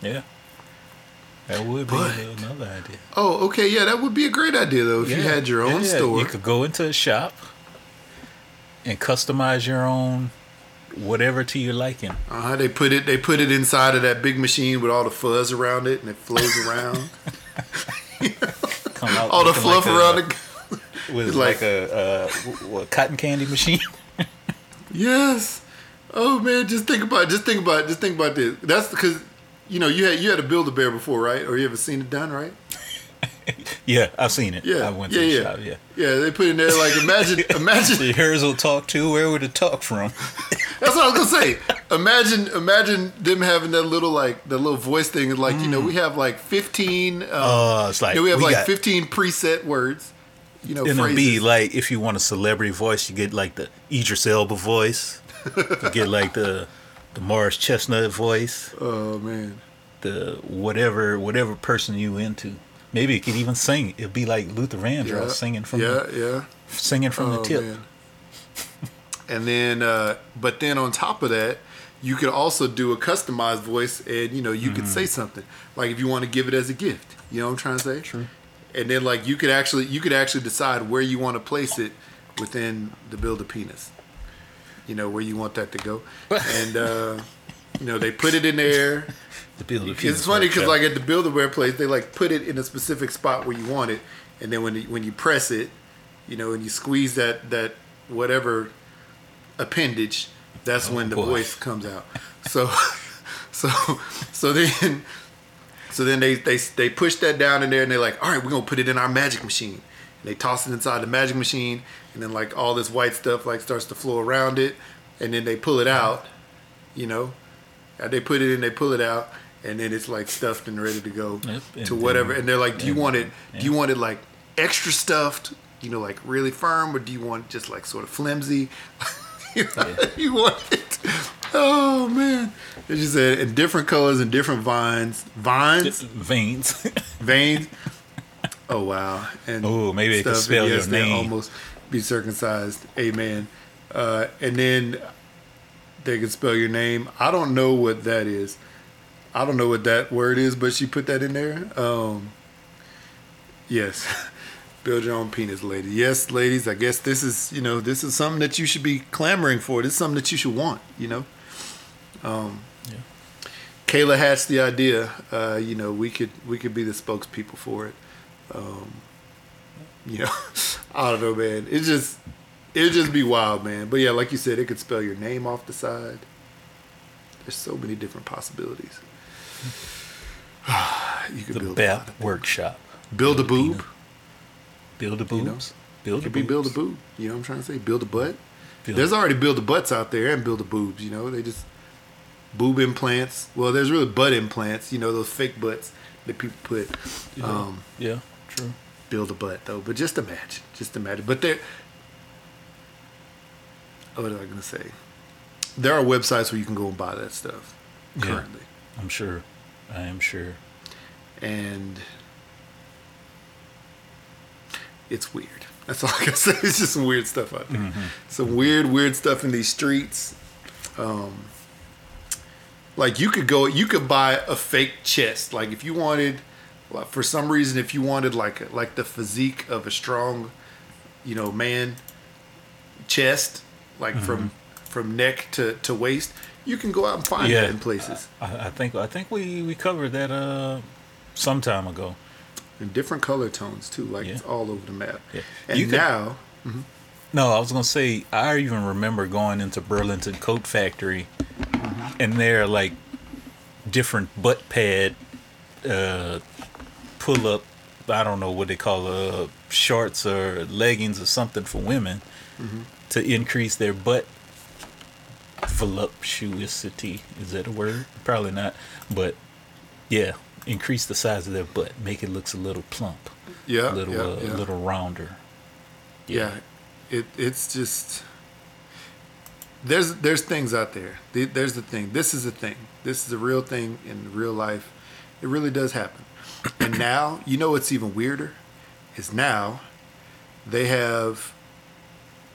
yeah. That would be But- another idea. oh, okay, yeah, that would be a great idea though if you had your own yeah, yeah. store. You could go into a shop and customize your own whatever to your liking. Uh-huh, they put it. They put it inside of that big machine with all the fuzz around it, and it flows around. [LAUGHS] Come out all the fluff like around a, it. with [LAUGHS] like- like, a, uh what, cotton candy machine. [LAUGHS] Yes. Oh man, just think about just think about just think about this. That's because you know you had you had to build a bear before, right? Or you ever seen it done, right? [LAUGHS] yeah, I've seen it. Yeah. I went yeah, to the yeah. shop. Yeah. Yeah, they put in there like imagine [LAUGHS] imagine The hairs will talk to. Where would it talk from? [LAUGHS] That's what I was gonna say. Imagine, imagine them having that little like the little voice thing. Like you know we have like fifteen. Um, Oh, it's like you know, we have we like got- fifteen preset words. You know, And it'll be like if you want a celebrity voice, you get like the Idris Elba voice. Get like the the Morris Chestnut voice. oh man, The whatever whatever person you into. Maybe it could even sing. It'd be like Luther Vandross yeah, singing from yeah, the, yeah. singing from the Oh, tip. man. and then, uh, but then on top of that, you could also do a customized voice, and you know you could say something like if you want to give it as a gift. You know what I'm trying to say? True. And then like you could actually you could actually decide where you want to place it within the build a penis. You know where you want that to go, [LAUGHS] and uh, you know they put it in there. The build It's funny because like at the build a bear place, they like put it in a specific spot where you want it, and then when you, when you press it, you know, and you squeeze that that whatever appendage, that's when the boy. voice comes out. So, [LAUGHS] so, so then, so then they they they push that down in there, and they're like, all right, we're gonna put it in our magic machine. And they toss it inside the magic machine, and then like all this white stuff like starts to flow around it, and then they pull it out, you know, and they put it in, they pull it out, and then it's like stuffed and ready to go Yep, and to then- whatever. And they're like, "Do you want it? Do you want it like extra stuffed? You know, like really firm, or do you want just like sort of flimsy? [LAUGHS] you, know, you want it? Oh man!" As you said, in different colors and different vines, vines, veins. [LAUGHS] veins. Oh wow! And Oh, maybe they could spell and your name. Almost be circumcised. Amen. Uh, and then they can spell your name. I don't know what that is. I don't know what that word is, but she put that in there. Um, yes, [LAUGHS] build your own penis, lady. Yes, ladies. I guess this is you know this is something that you should be clamoring for. This is something that you should want. You know. Um, Yeah. Kayla hatched the idea. Uh, you know, we could we could be the spokespeople for it. Um, you know, [LAUGHS] I don't know, man. It just it'd just be wild, man. But yeah, like you said, it could spell your name off the side. There's so many different possibilities. [SIGHS] you could the build a lot BAP of- workshop. build a boob. Build a You know, boobs. Build It could be build a boobs. boob. You know what I'm trying to say? Build a butt. Build- There's already build a butts out there and build a boobs. You know, they just boob implants. Well, there's really butt implants. You know, those fake butts that people put. Yeah. Um, yeah, true. Build a butt though. But just imagine, just imagine. But there, what am I gonna say? There are websites where you can go and buy that stuff Yeah. currently, I'm sure. I am sure. and it's weird. That's all I can [LAUGHS] say. It's just some weird stuff out there. Some weird, weird stuff in these streets. Um, like you could go, you could buy a fake chest. Like if you wanted, for some reason, if you wanted like like the physique of a strong, you know, man chest, like from from neck to, to waist, you can go out and find Yeah. that in places I, I think I think we, we covered that uh some time ago. in different color tones too. Like Yeah. it's all over the map. Yeah. And You could- now, No, I was gonna say I even remember going into Burlington Coat Factory, and there are like different butt pad, uh, pull up. I don't know what they call uh, shorts or leggings or something for women to increase their butt voluptuosity. Is that a word? Probably not. But yeah, increase the size of their butt, make it looks a little plump, Yeah, a little yeah, uh, yeah. a little rounder. yeah it it's just there's there's things out there there's the thing this is a thing this is a real thing in real life it really does happen and now you know what's even weirder is now they have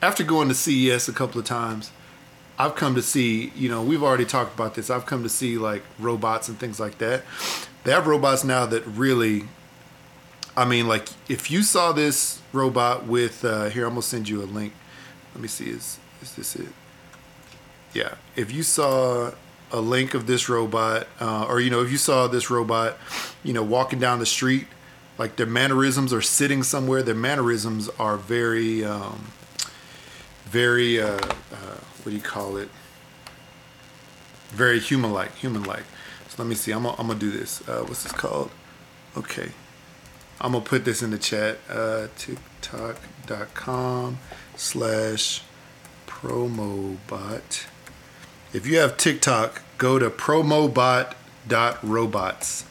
after going to CES a couple of times I've come to see, you know, we've already talked about this. I've come to see like robots and things like that. They have robots now that really I mean, like if you saw this robot with uh, here, I'm gonna send you a link. Let me see, is is this it? Yeah, if you saw a link of this robot, uh, or you know, if you saw this robot, you know, walking down the street, like their mannerisms are sitting somewhere, their mannerisms are very, um, very, uh, uh, what do you call it? Very human-like, human-like. So let me see. I'm gonna, I'm do this. Uh, what's this called? Okay. I'm gonna put this in the chat. Uh, TikTok.com slash promobot. If you have TikTok, go to promobot.robots.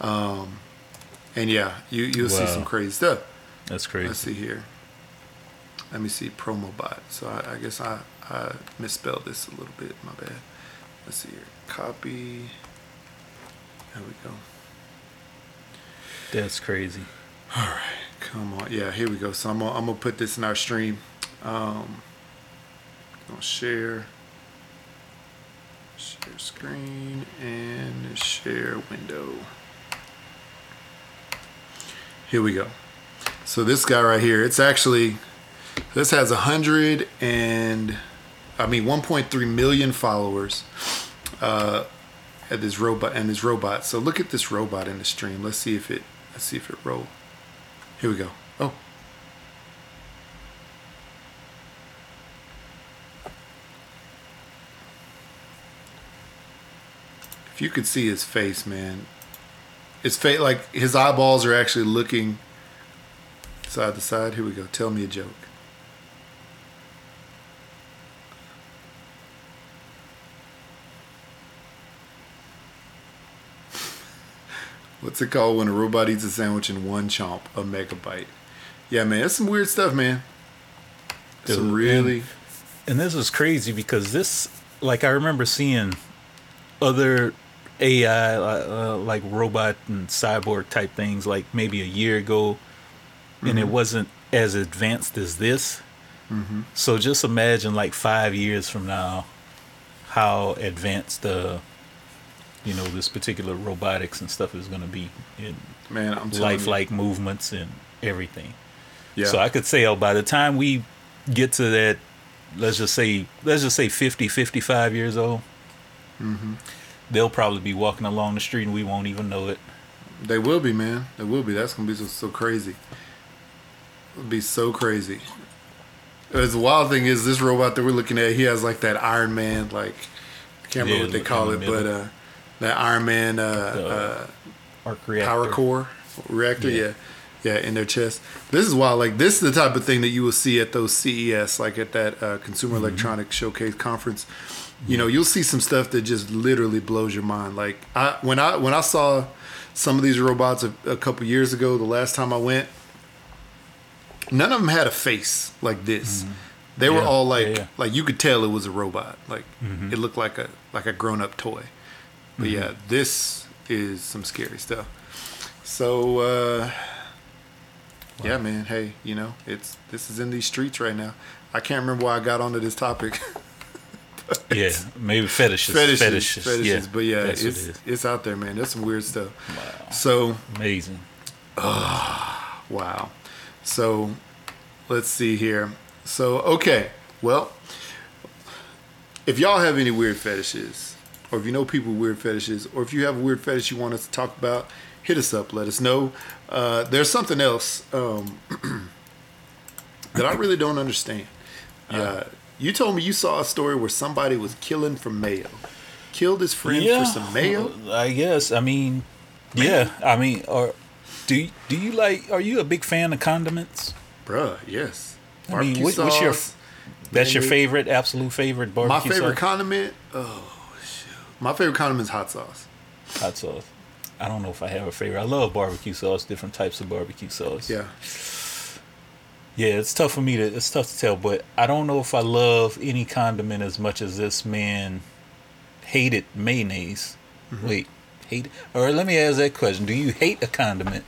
Um, and yeah, you you'll see some crazy stuff. That's crazy. Let's see here. Let me see promobot. So I, I guess I, I misspelled this a little bit. My bad. Let's see here. Copy. There we go. That's crazy. All right, come on. Yeah, here we go. So I'm gonna, I'm gonna put this in our stream. Um, gonna share, share screen and share window. Here we go. So this guy right here, it's actually this has a hundred and I mean 1.3 million followers. Uh, at this robot and this robot. So look at this robot in the stream. Let's see if it let's see if it roll. Here we go. Oh. If you could see his face, man. His face like his eyeballs are actually looking side to side. Here we go. Tell me a joke. [LAUGHS] What's it called when a robot eats a sandwich in one chomp? A megabyte. Yeah, man, that's some weird stuff, man. Some Dude, really. And this is crazy because this, like, I remember seeing other AI, uh, like robot and cyborg type things, like maybe a year ago, and it wasn't as advanced as this. So just imagine, like, five years from now, how advanced the, you know, this particular robotics and stuff is going to be in Man, I'm lifelike movements and everything. Yeah. So I could say, oh, by the time we get to that, let's just say, let's just say 50, 55 years old, Mm-hmm. They'll probably be walking along the street and we won't even know it. They will be, man. They will be. That's gonna be so, so crazy. It'll be so crazy. As the wild thing is, this robot that we're looking at, he has like that Iron Man, like I can't remember Yeah, what they call the it, but uh, that Iron Man uh, uh, Arc reactor. power core reactor, Yeah. yeah. yeah, in their chest. This is wild. Like this is the type of thing that you will see at those CES, like at that uh, Consumer Mm-hmm. Electronics Showcase conference. You know, you'll see some stuff that just literally blows your mind. Like I when I when I saw some of these robots a, a couple years ago, the last time I went, none of them had a face like this. They were Mm-hmm. Yeah, all like yeah, yeah. like you could tell it was a robot. Like Mm-hmm. it looked like a like a grown up toy. But yeah, this is some scary stuff. So uh yeah, man. Hey, you know, it's this is in these streets right now. I can't remember why I got onto this topic. [LAUGHS] [LAUGHS] Yeah, maybe fetishes. fetishes, fetishes. fetishes. Yeah, but yeah, it's it it's out there, man. That's some weird stuff. Wow. So Amazing. wow. So let's see here. So okay, well, if y'all have any weird fetishes, or if you know people with weird fetishes, or if you have a weird fetish you want us to talk about, hit us up. Let us know. Uh, there's something else. Um, [CLEARS THROAT] that I really don't understand. Uh, you told me you saw a story where somebody was killing for mayo, killed his friend for some mayo. I guess. I mean, yeah. I mean, or do you, do you like? Are you a big fan of condiments? Bruh, yes. I mean, Barbecue what, what's your that's your favorite, absolute favorite barbecue? My favorite sauce? condiment. Oh shoot. My favorite condiment is hot sauce. Hot sauce. I don't know if I have a favorite. I love barbecue sauce, different types of barbecue sauce. Yeah. Yeah, it's tough for me to it's tough to tell, but I don't know if I love any condiment as much as this man hated mayonnaise. Mm-hmm. Wait, hate or let me ask that question. Do you hate a condiment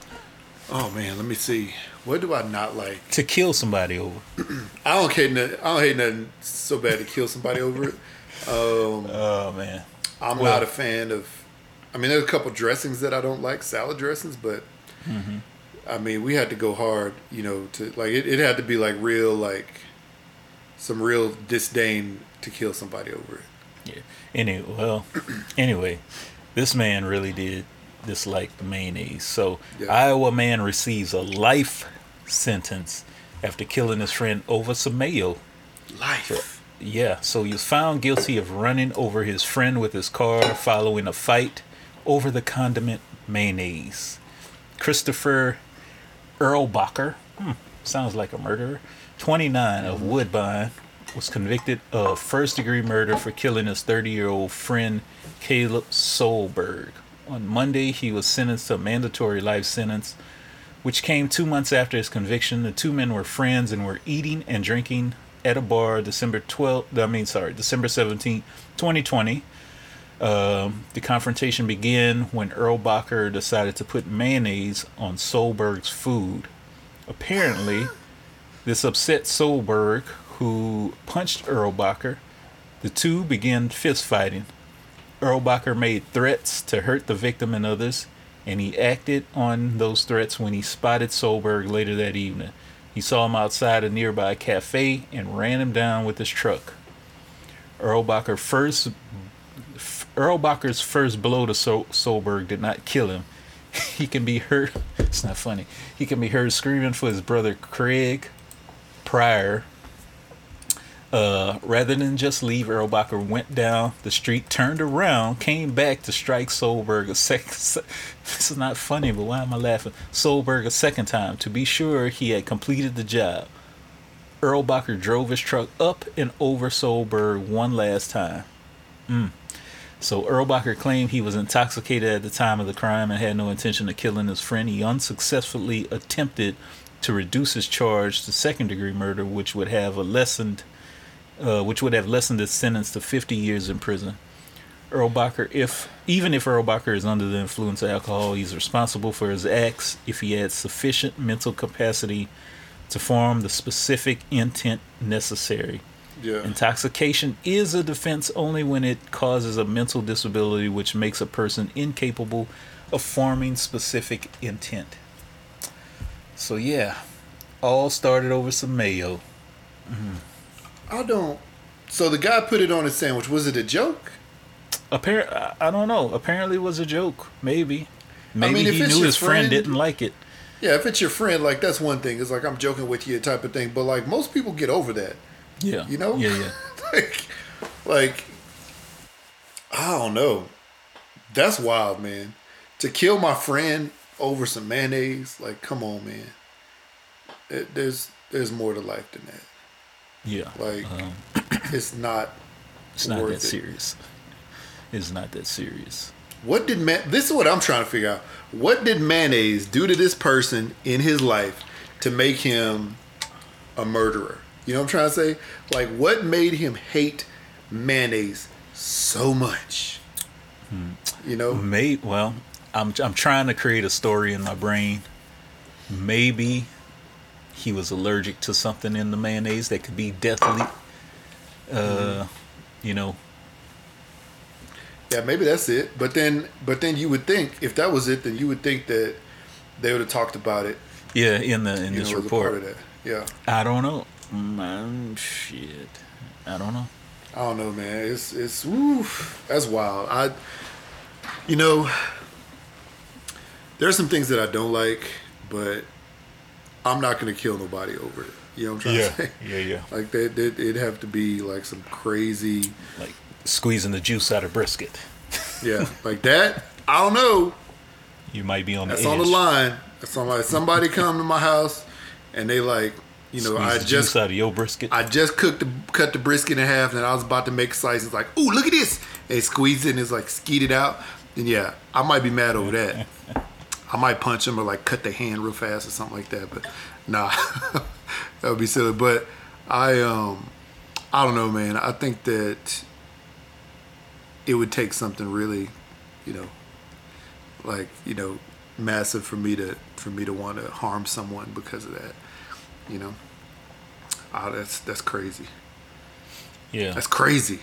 Oh man, let me see. What do I not like? to kill somebody over? [CLEARS THROAT] I don't hate nothing. I don't hate nothing so bad to kill somebody over it. Um, [LAUGHS] Oh man. I'm Well- not a fan of. I mean, there's a couple dressings that I don't like, salad dressings, but Mm-hmm. I mean, we had to go hard, you know, to like it, it had to be like real, like some real disdain to kill somebody over it. Yeah. Anyway, well, [CLEARS THROAT] anyway, this man really did dislike the mayonnaise. So, Yeah. Iowa man receives a life sentence after killing his friend over some mayo. Life. Yeah, so he was found guilty of running over his friend with his car following a fight over the condiment mayonnaise. Christopher Erlbacher, hmm, sounds like a murderer, 29 of Woodbine, was convicted of first degree murder for killing his 30 year old friend Caleb Solberg. On Monday, he was sentenced to a mandatory life sentence, which came two months after his conviction. The two men were friends and were eating and drinking at a bar December 12th, I mean, sorry, December 17th, 2020. Um, the confrontation began when Erlbacher decided to put mayonnaise on Solberg's food. Apparently, this upset Solberg, who punched Erlbacher. The two began fist fighting. Erlbacher made threats to hurt the victim and others, and he acted on those threats when he spotted Solberg later that evening. He saw him outside a nearby cafe and ran him down with his truck. Erlbacher first Erlbacher's first blow to Sol- Solberg did not kill him. [LAUGHS] He can be heard. [LAUGHS] It's not funny. He can be heard screaming for his brother Craig Pryor. Uh, rather than just leave, Erlbacher went down the street, turned around, came back to strike Solberg a second. [LAUGHS] This is not funny, but why am I laughing? Solberg a second time to be sure he had completed the job. Erlbacher drove his truck up and over Solberg one last time. Mm. So Erlbacher claimed he was intoxicated at the time of the crime and had no intention of killing his friend. He unsuccessfully attempted to reduce his charge to second degree murder, which would have a lessened uh, which would have lessened his sentence to 50 years in prison. Erlbacher, if even if Erlbacher is under the influence of alcohol, he's responsible for his acts if he had sufficient mental capacity to form the specific intent necessary. Yeah. Intoxication is a defense only when it causes a mental disability which makes a person incapable of forming specific intent. So yeah, all started over some mayo. Mm-hmm. I don't. So the guy put it on his sandwich. Was it a joke? Appar- I- I don't know. Apparently, it was a joke. Maybe. Maybe mean, he knew his friend friend- didn't like it. Yeah, if it's your friend, like that's one thing. It's like I'm joking with you type of thing. But like most people get over that. Yeah. You know? Yeah, yeah. [LAUGHS] like, like, I don't know. That's wild, man. To kill my friend over some mayonnaise, like, come on, man. It, there's there's more to life than that. Yeah. Like, Um, [CLEARS THROAT] it's not. it's not that it. serious. It's not that serious. What did man? This is what I'm trying to figure out. What did mayonnaise do to this person in his life to make him a murderer? You know what I'm trying to say? Like, what made him hate mayonnaise so much? You know, May well, I'm I'm trying to create a story in my brain. Maybe he was allergic to something in the mayonnaise that could be deathly. Uh, you know, yeah, maybe that's it. But then, but then you would think if that was it, then you would think that they would have talked about it. yeah, in the in You this know, report. of that. Yeah, I don't know. Man, shit. I don't know. I don't know, man. It's it's woo, that's wild. I, you know, there's some things that I don't like, but I'm not gonna kill nobody over it. You know what I'm trying Yeah, to say? yeah, yeah. [LAUGHS] Like that, that it'd have to be like some crazy, Like squeezing the juice out of brisket. [LAUGHS] yeah, like that. I don't know. You might be on the That's edge. on the line. That's on like somebody come to my house and they like, you know, Squeeze I just out of your brisket. I just cooked the cut the brisket in half and I was about to make slices. Like, ooh, look at this! And squeeze it and it's like skeeted out. Then yeah, I might be mad over that. [LAUGHS] I might punch him or like cut the hand real fast or something like that. But nah, [LAUGHS] that would be silly. But I um, I don't know, man. I think that it would take something really, you know, like you know, massive for me to for me to want to harm someone because of that. You know, oh, that's that's crazy. yeah, That's crazy.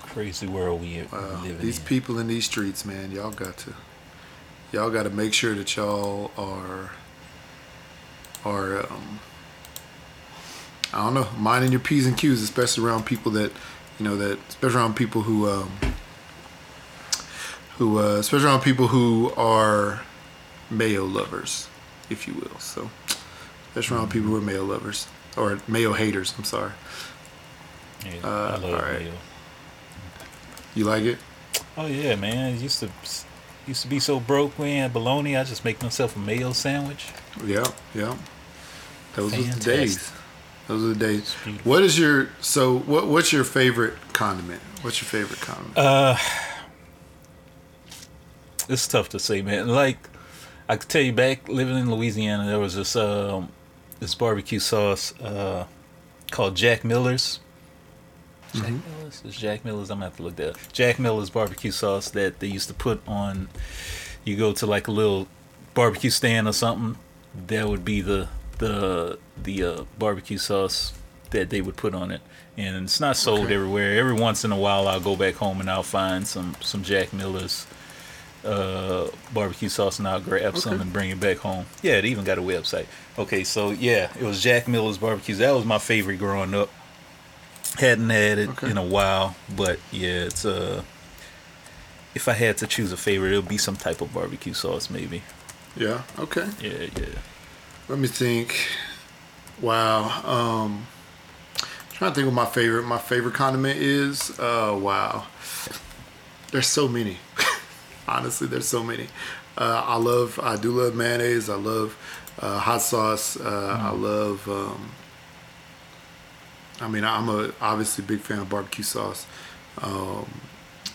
crazy world we Wow. live These in. people in these streets, man, y'all got to y'all got to make sure that y'all are are um I don't know, minding your p's and q's, especially around people that you know that especially around people who um who uh especially around people who are mayo lovers, if you will. So especially around people who are mayo lovers or mayo haters. I'm sorry. Yeah, Uh, I love alright. mayo. You like it? Oh yeah, man. It used to used to be so broke. Had bologna. I just make myself a mayo sandwich. Yeah, yeah. Those were the days. Those are the days. What is your so what what's your favorite condiment? What's your favorite condiment? Uh, [SIGHS] it's tough to say, man. Like I could tell you, back living in Louisiana, there was this um this barbecue sauce uh called Jack Miller's. Jack Mm-hmm. Miller's? It's Jack Miller's. I'm gonna have to look that up. Jack Miller's barbecue sauce that they used to put on. You go to like a little barbecue stand or something. That would be the the the uh, barbecue sauce that they would put on it, and it's not sold Okay. everywhere. Every once in a while, I'll go back home and I'll find some some Jack Miller's uh, barbecue sauce, and I'll grab some and bring it back home. Yeah, it even got a website. Okay, so yeah, it was Jack Miller's barbecue. That was my favorite growing up. Hadn't had it Okay. in a while, but yeah, it's uh. If I had to choose a favorite, it would be some type of barbecue sauce, maybe. Yeah. Okay. Yeah, yeah. Let me think. Wow. Um trying to think what my favorite my favorite condiment is. Uh wow. There's so many. [LAUGHS] Honestly, there's so many. Uh, I love I do love mayonnaise. I love uh, hot sauce. Uh, I love um, I mean, I'm a obviously big fan of barbecue sauce. Um,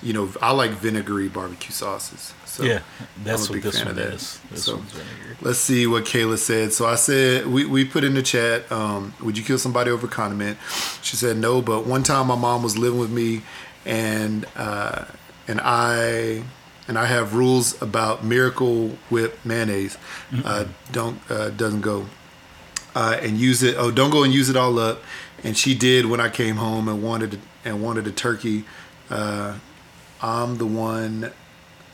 you know, I like vinegary barbecue sauces. So yeah, that's I'm a what this fan one of that. is. This So-. Let's see what Kayla said. So I said we, we put in the chat, um, would you kill somebody over condiment? She said no, but one time my mom was living with me and uh, and I and I have rules about Miracle Whip mayonnaise. Uh, don't uh, doesn't go uh, and use it. Oh, don't go and use it all up. And she did when I came home and wanted and wanted a turkey. Uh, I'm the one.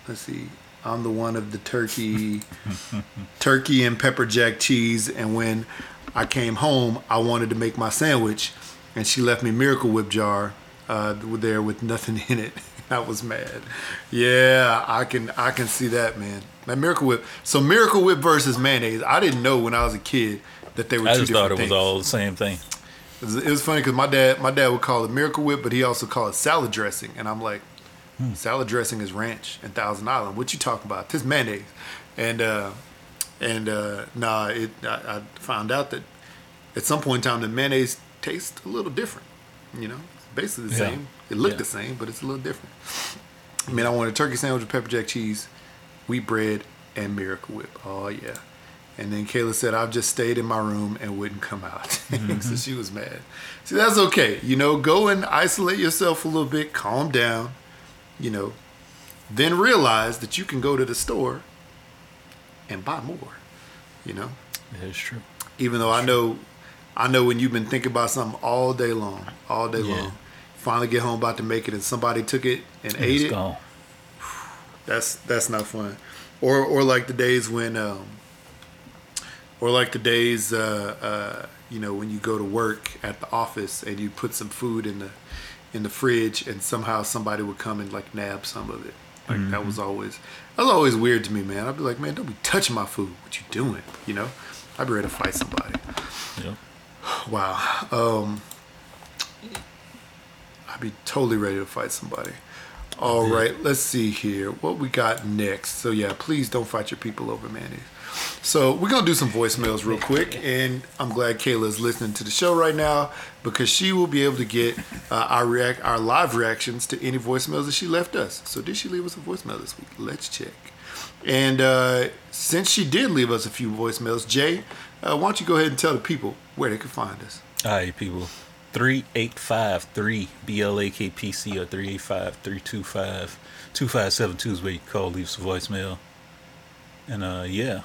Let's see. I'm the one of the turkey, [LAUGHS] turkey and pepper jack cheese. And when I came home, I wanted to make my sandwich, and she left me Miracle Whip jar uh, there with nothing in it. [LAUGHS] [LAUGHS] I was mad. Yeah, I can I can see that, man. That Miracle Whip. So Miracle Whip versus mayonnaise. I didn't know when I was a kid that they were I two just different thought it things. was all the same thing. It was, it was funny because my dad, my dad would call it Miracle Whip, but he also called it salad dressing, and I'm like, salad dressing is ranch and Thousand Island. What you talking about? This mayonnaise, and uh, and uh, nah, it. I, I found out that at some point in time the mayonnaise tastes a little different. You know, it's basically the Yeah. same. It looked Yeah. the same, but it's a little different. I mean, I want a turkey sandwich with pepper jack cheese, wheat bread, and Miracle Whip. Oh yeah. And then Kayla said, I've just stayed in my room and wouldn't come out. [LAUGHS] Mm-hmm. so she was mad. See, that's okay. You know, go and isolate yourself a little bit, calm down, you know, then realize that you can go to the store and buy more, you know? That is true. Even though I know, I know when you've been thinking about something all day long, all day Yeah. long, finally get home about to make it and somebody took it and And ate it. gone. [SIGHS] That's that's not fun. Or or like the days when um or like the days uh uh you know when you go to work at the office and you put some food in the in the fridge and somehow somebody would come and like nab some of it. Like that was always that was always weird to me, man. I'd be like, man, don't be touching my food. What you doing? You know? I'd be ready to fight somebody. Yep. [SIGHS] Wow. Um, I'd be totally ready to fight somebody. All right, let's see here. What we got next? So yeah, please don't fight your people over mayonnaise. So we're gonna do some voicemails real quick, and I'm glad Kayla is listening to the show right now because she will be able to get uh, our react our live reactions to any voicemails that she left us. So did she leave us a voicemail this week? Let's check. And uh, since she did leave us a few voicemails, Jay, uh, why don't you go ahead and tell the people where they can find us? All right, people. 3853 BLAKPC or 385 325 2572 is where you call, leave us a voicemail. And uh, yeah.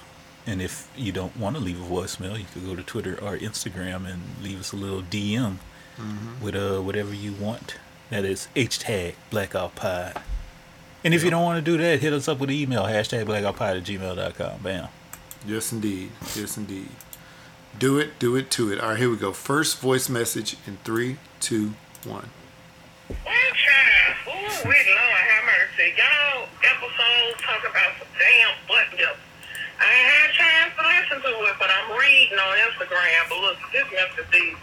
And if you don't want to leave a voicemail, you could go to Twitter or Instagram and leave us a little DM with uh, whatever you want. That is hashtag Blackout Pod. And if you don't want to do that, hit us up with an email, hashtag blackoutpod at gmail.com. Bam. Yes, indeed. Yes, indeed. Do it, do it, to it. All right, here we go. First voice message in three, two, one. One time, ooh, we Lord have mercy. Y'all episodes talk about some damn butt lips. I ain't had a chance to listen to it, but I'm reading on Instagram. But look, this Mr. D.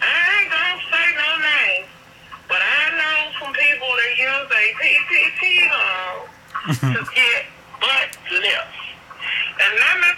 I ain't gonna say no names, but I know some people that use a PPP loan to [LAUGHS] get butt lips. And let me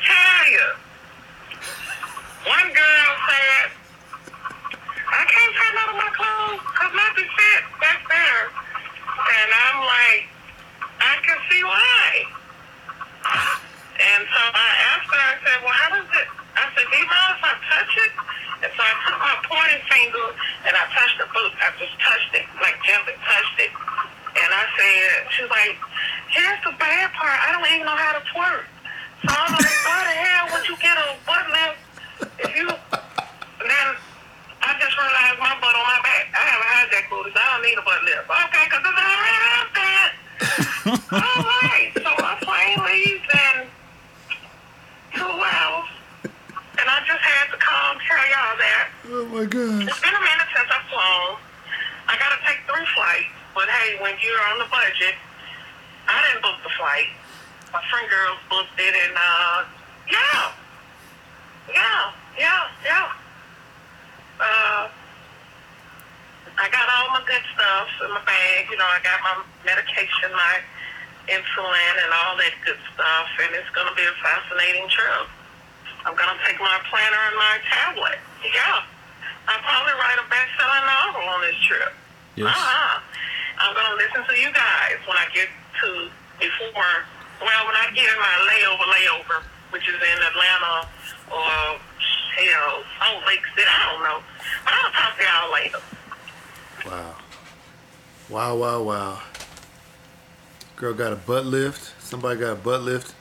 Somebody got a butt lift.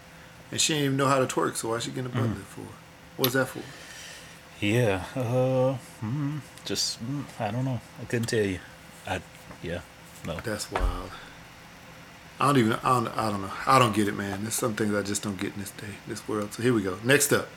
And she didn't even know how to twerk, so why she getting a butt lift for? What's that for? Yeah. Uh, mm, just, mm, I don't know. I couldn't tell you. I, yeah. No. That's wild. I don't even, I don't, I don't know. I don't get it, man. There's some things I just don't get in this day, this world. So here we go. Next up.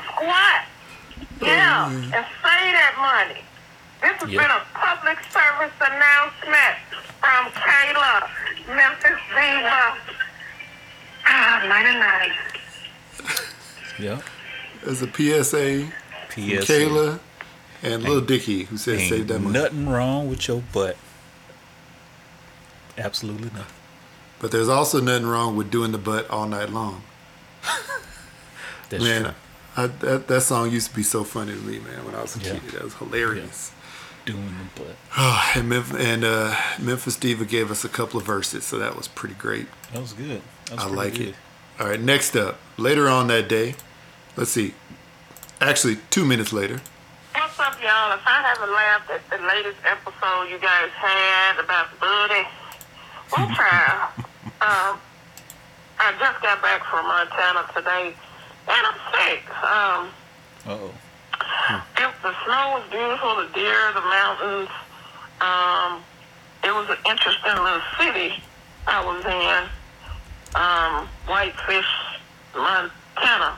Do some squats. Yeah, and save that money. This has Yeah. been a public service announcement from Kayla. Memphis Diva. Ah, 99. Yeah. There's a PSA, from PSA. Kayla, and Lil Dicky who said save that money. nothing wrong with your butt. Absolutely nothing. But there's also nothing wrong with doing the butt all night long. [LAUGHS] That's man, true. I, that, that song used to be so funny to me, man, when I was a Yeah. kid. That was hilarious. Doing the butt. and Memphis, and uh, Memphis Diva gave us a couple of verses, so that was pretty great. That was good. That was I like good. it. All right, next up, later on that day, let's see, actually two minutes later, What's up, y'all? If I haven't laughed at the latest episode you guys had about Buddy, well, child, um, I just got back from Montana today, and I'm sick. Um, oh. it, the snow was beautiful, the deer, the mountains. Um, it was an interesting little city I was in. Um, Whitefish, Montana.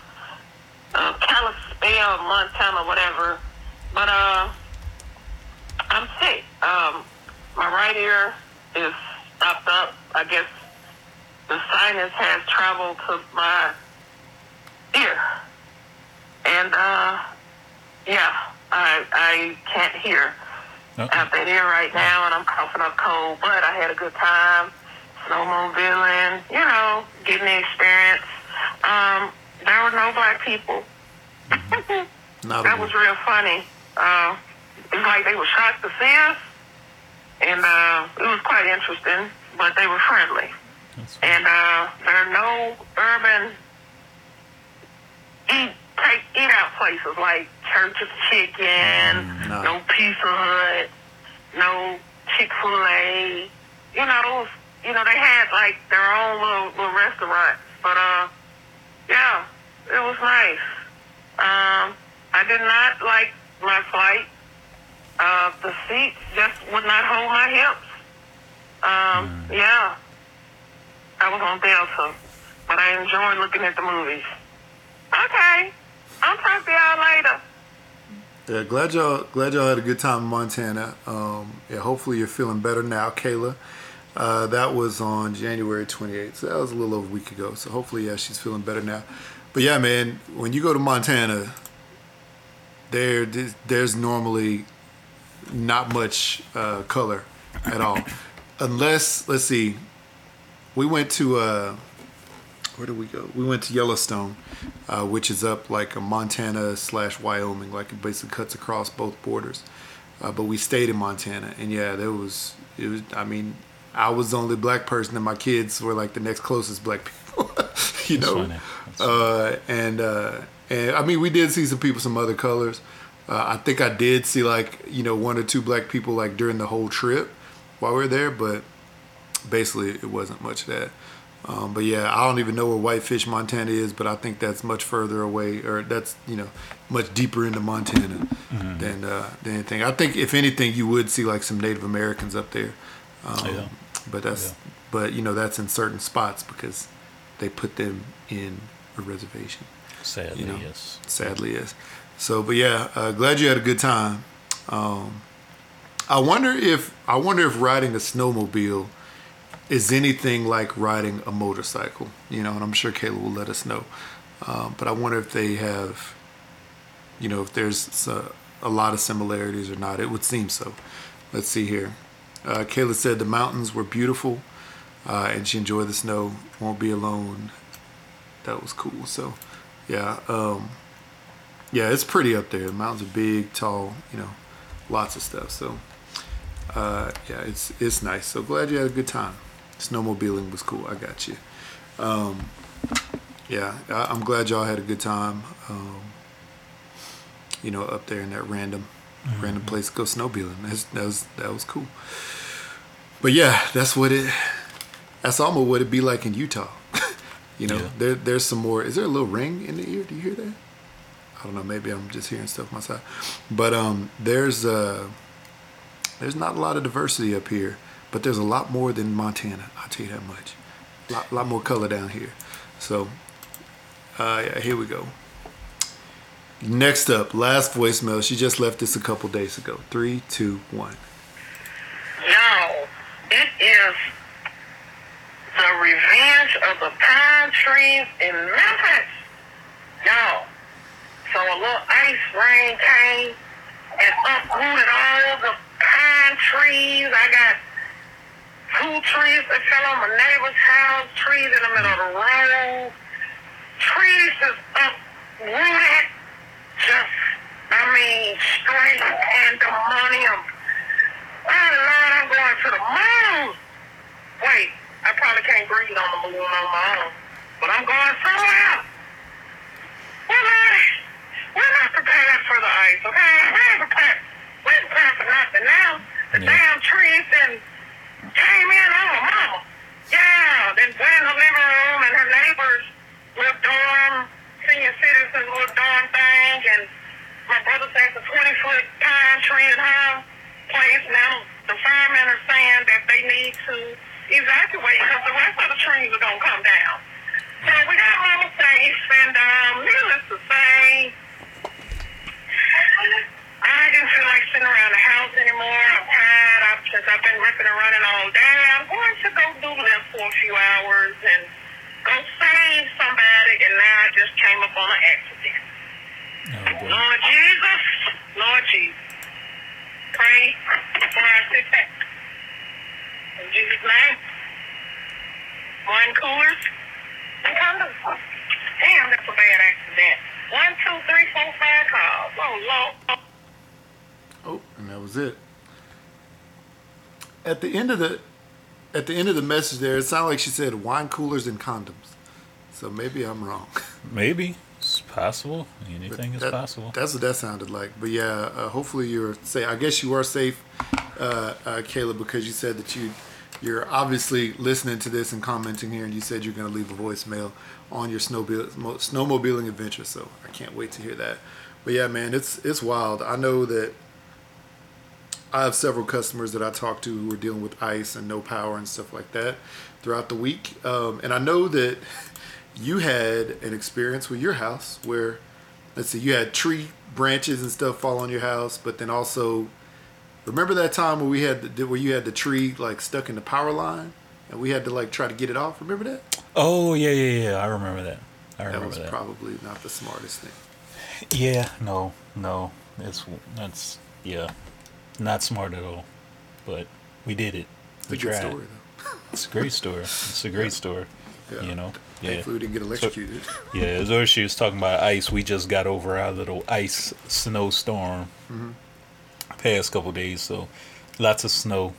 Uh, Kalispell, Montana, whatever. But, uh, I'm sick. Um, my right ear is stopped up. I guess the sinus has traveled to my ear. And, uh, yeah, I I can't hear Uh-oh. out that ear right now, and I'm coughing up cold. But I had a good time, snowmobiling, you know, getting the experience. Um, there were no black people. not that was real funny. Uh, it's like they were shocked to see us, and uh, it was quite interesting. But they were friendly, and uh, there are no urban eat take eat out places like Church of Chicken, no. no Pizza Hut, no Chick Fil A. You know, those, you know they had like their own little, little restaurants, but uh, yeah, it was nice. Um, I did not like my flight. Uh, the seats just would not hold my hips. Um, yeah. I was on Delta, but I enjoyed looking at the movies. Okay. I'll talk to y'all later. Yeah, glad y'all glad y'all had a good time in Montana. Um, yeah, hopefully you're feeling better now, Kayla. Uh, that was on January 28th, so that was a little over a week ago. So hopefully, yeah, she's feeling better now. But yeah, man, when you go to Montana, there there's normally not much uh, color at all, unless let's see, we went to uh, where did we go? We went to Yellowstone, uh, which is up like a Montana slash Wyoming, like it basically cuts across both borders. Uh, but we stayed in Montana, and yeah, there was it was. I mean, I was the only black person, and my kids were like the next closest black people. [LAUGHS] you That's know, funny. That's uh, and uh, and I mean, we did see some people, some other colors. Uh, I think I did see like you know one or two black people like during the whole trip while we were there, but basically it wasn't much of that. Um, but yeah, I don't even know where Whitefish, Montana is, but I think that's much further away, or that's you know much deeper into Montana than uh, than anything. I think if anything, you would see like some Native Americans up there. Um, Yeah. But that's Yeah. but you know that's in certain spots because they put them in a reservation. Sadly, you know. yes. Sadly, is. So, but yeah, uh, glad you had a good time. Um, I wonder if I wonder if riding a snowmobile is anything like riding a motorcycle. You know, and I'm sure Kayla will let us know. Um, but I wonder if they have, you know, if there's a, a lot of similarities or not. It would seem so. Let's see here. Uh, Kayla said the mountains were beautiful, uh, and she enjoyed the snow. Won't be alone. That was cool. So, yeah, um, yeah, it's pretty up there. The mountains are big, tall, you know, lots of stuff. So, uh, yeah, it's it's nice. So glad you had a good time. Snowmobiling was cool. I got you. Um, yeah, I, I'm glad y'all had a good time. Um, you know, up there in that random random place to go snowmobiling. That's, that was that was cool. But yeah, that's what it. That's almost what it'd be like in Utah. [LAUGHS] you know, Yeah. there there's some more. Is there a little ring in the ear? Do you hear that? I don't know. Maybe I'm just hearing stuff myself. But um, there's uh, there's not a lot of diversity up here, but there's a lot more than Montana. I'll tell you that much. A lot, lot more color down here. So, uh, yeah, here we go. Next up, last voicemail. She just left this a couple days ago. Three, two, one. Yo, it is the revenge of the pine trees in Memphis. Y'all. So a little ice rain came and uprooted all the pine trees. I got two trees that fell on my neighbor's house, trees in the middle of the road. Trees is uprooted. Just, I mean, straight pandemonium. Oh Lord, I'm going to the moon. Wait, I probably can't breathe on the moon on my own. But I'm going somewhere. We're not, we're not prepared for the ice, okay? We ain't prepared. We ain't prepared for nothing now. The Yeah. damn trees and came in on my mama. Yeah, then in the living room and her neighbors little dorm, senior citizens little dorm thing, and my brother says a 20 foot pine tree in her place. Now the firemen are saying that they need to evacuate because the rest of the trees are going to come down. So we got mama safe, and um, needless to say, I didn't feel like sitting around the house anymore. I'm tired I've, since I've been ripping and running all day. I'm going to go do this for a few hours and go save somebody, and now I just came up on an accident. Oh. Lord Jesus, Lord Jesus, pray before I sit back. In Jesus' name, one coolers and condoms. Damn, that's a bad accident. One, two, three, four, five calls. Oh, Lord. Oh, and that was it. At the end of the at the end of the message there, it sounded like she said wine coolers and condoms. So maybe I'm wrong. [LAUGHS] Maybe it's possible. Anything is possible. That's what that sounded like. But yeah, uh, hopefully you're safe. I guess you are safe, uh, uh, Caleb, because you said that you you're obviously listening to this and commenting here, and you said you're going to leave a voicemail on your snowmobile snowmobiling adventure. So I can't wait to hear that. But yeah, man, it's it's wild. I know that I have several customers that I talk to who are dealing with ice and no power and stuff like that throughout the week. Um, and I know that you had an experience with your house where, let's see, you had tree branches and stuff fall on your house, but then also, remember that time where we had the, where you had the tree like stuck in the power line and we had to like try to get it off. Remember that? Oh yeah, yeah, yeah. I remember that. I remember That was that. probably not the smartest thing. Yeah, no, no. It's that's yeah, not smart at all. But we did it. It's a good tried. story though. It's a great story. It's a great story. Yeah. You know. Yeah. Thankfully, we didn't get electrocuted. Yeah, as though she was talking about ice, we just got over our little ice snowstorm mm-hmm. past couple days, so lots of snow.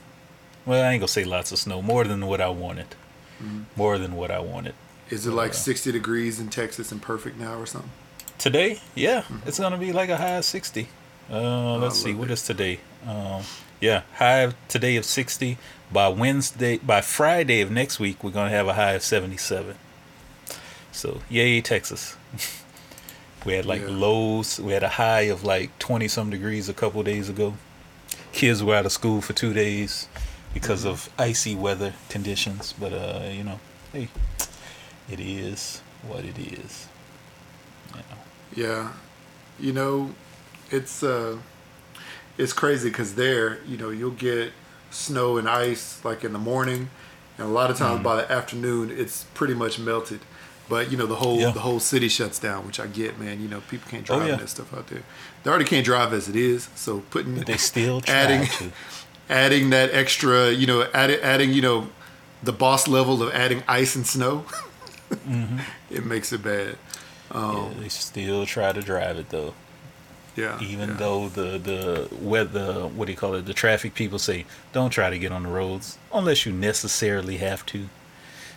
Well, I ain't gonna say lots of snow, more than what I wanted. Mm-hmm. More than what I wanted. Is it like Yeah. 60 degrees in Texas and perfect now or something? Today, yeah, mm-hmm. it's gonna be like a high of sixty. Uh, oh, let's see, what it. is today? Um, yeah, high today of sixty. By Wednesday, by Friday of next week, we're gonna have a high of seventy-seven. So, yay, Texas! [LAUGHS] we had like Yeah. lows. We had a high of like twenty some degrees a couple days ago. Kids were out of school for two days because of icy weather conditions. But uh, you know, hey, it is what it is. You know. Yeah, you know, it's uh, it's crazy because there, you know, you'll get snow and ice like in the morning, and a lot of times by the afternoon, it's pretty much melted. But you know, the whole Yeah. the whole city shuts down, which I get, man. You know, people can't Oh, drive yeah. that stuff out there. They already can't drive as it is, so putting But they still [LAUGHS] try adding to. [LAUGHS] adding that extra, you know, adding adding you know, the boss level of adding ice and snow, Mm-hmm. [LAUGHS] it makes it bad. yeah, they still try to drive it though. Yeah, Even yeah. though the the weather, what do you call it? The traffic people say don't try to get on the roads unless you necessarily have to.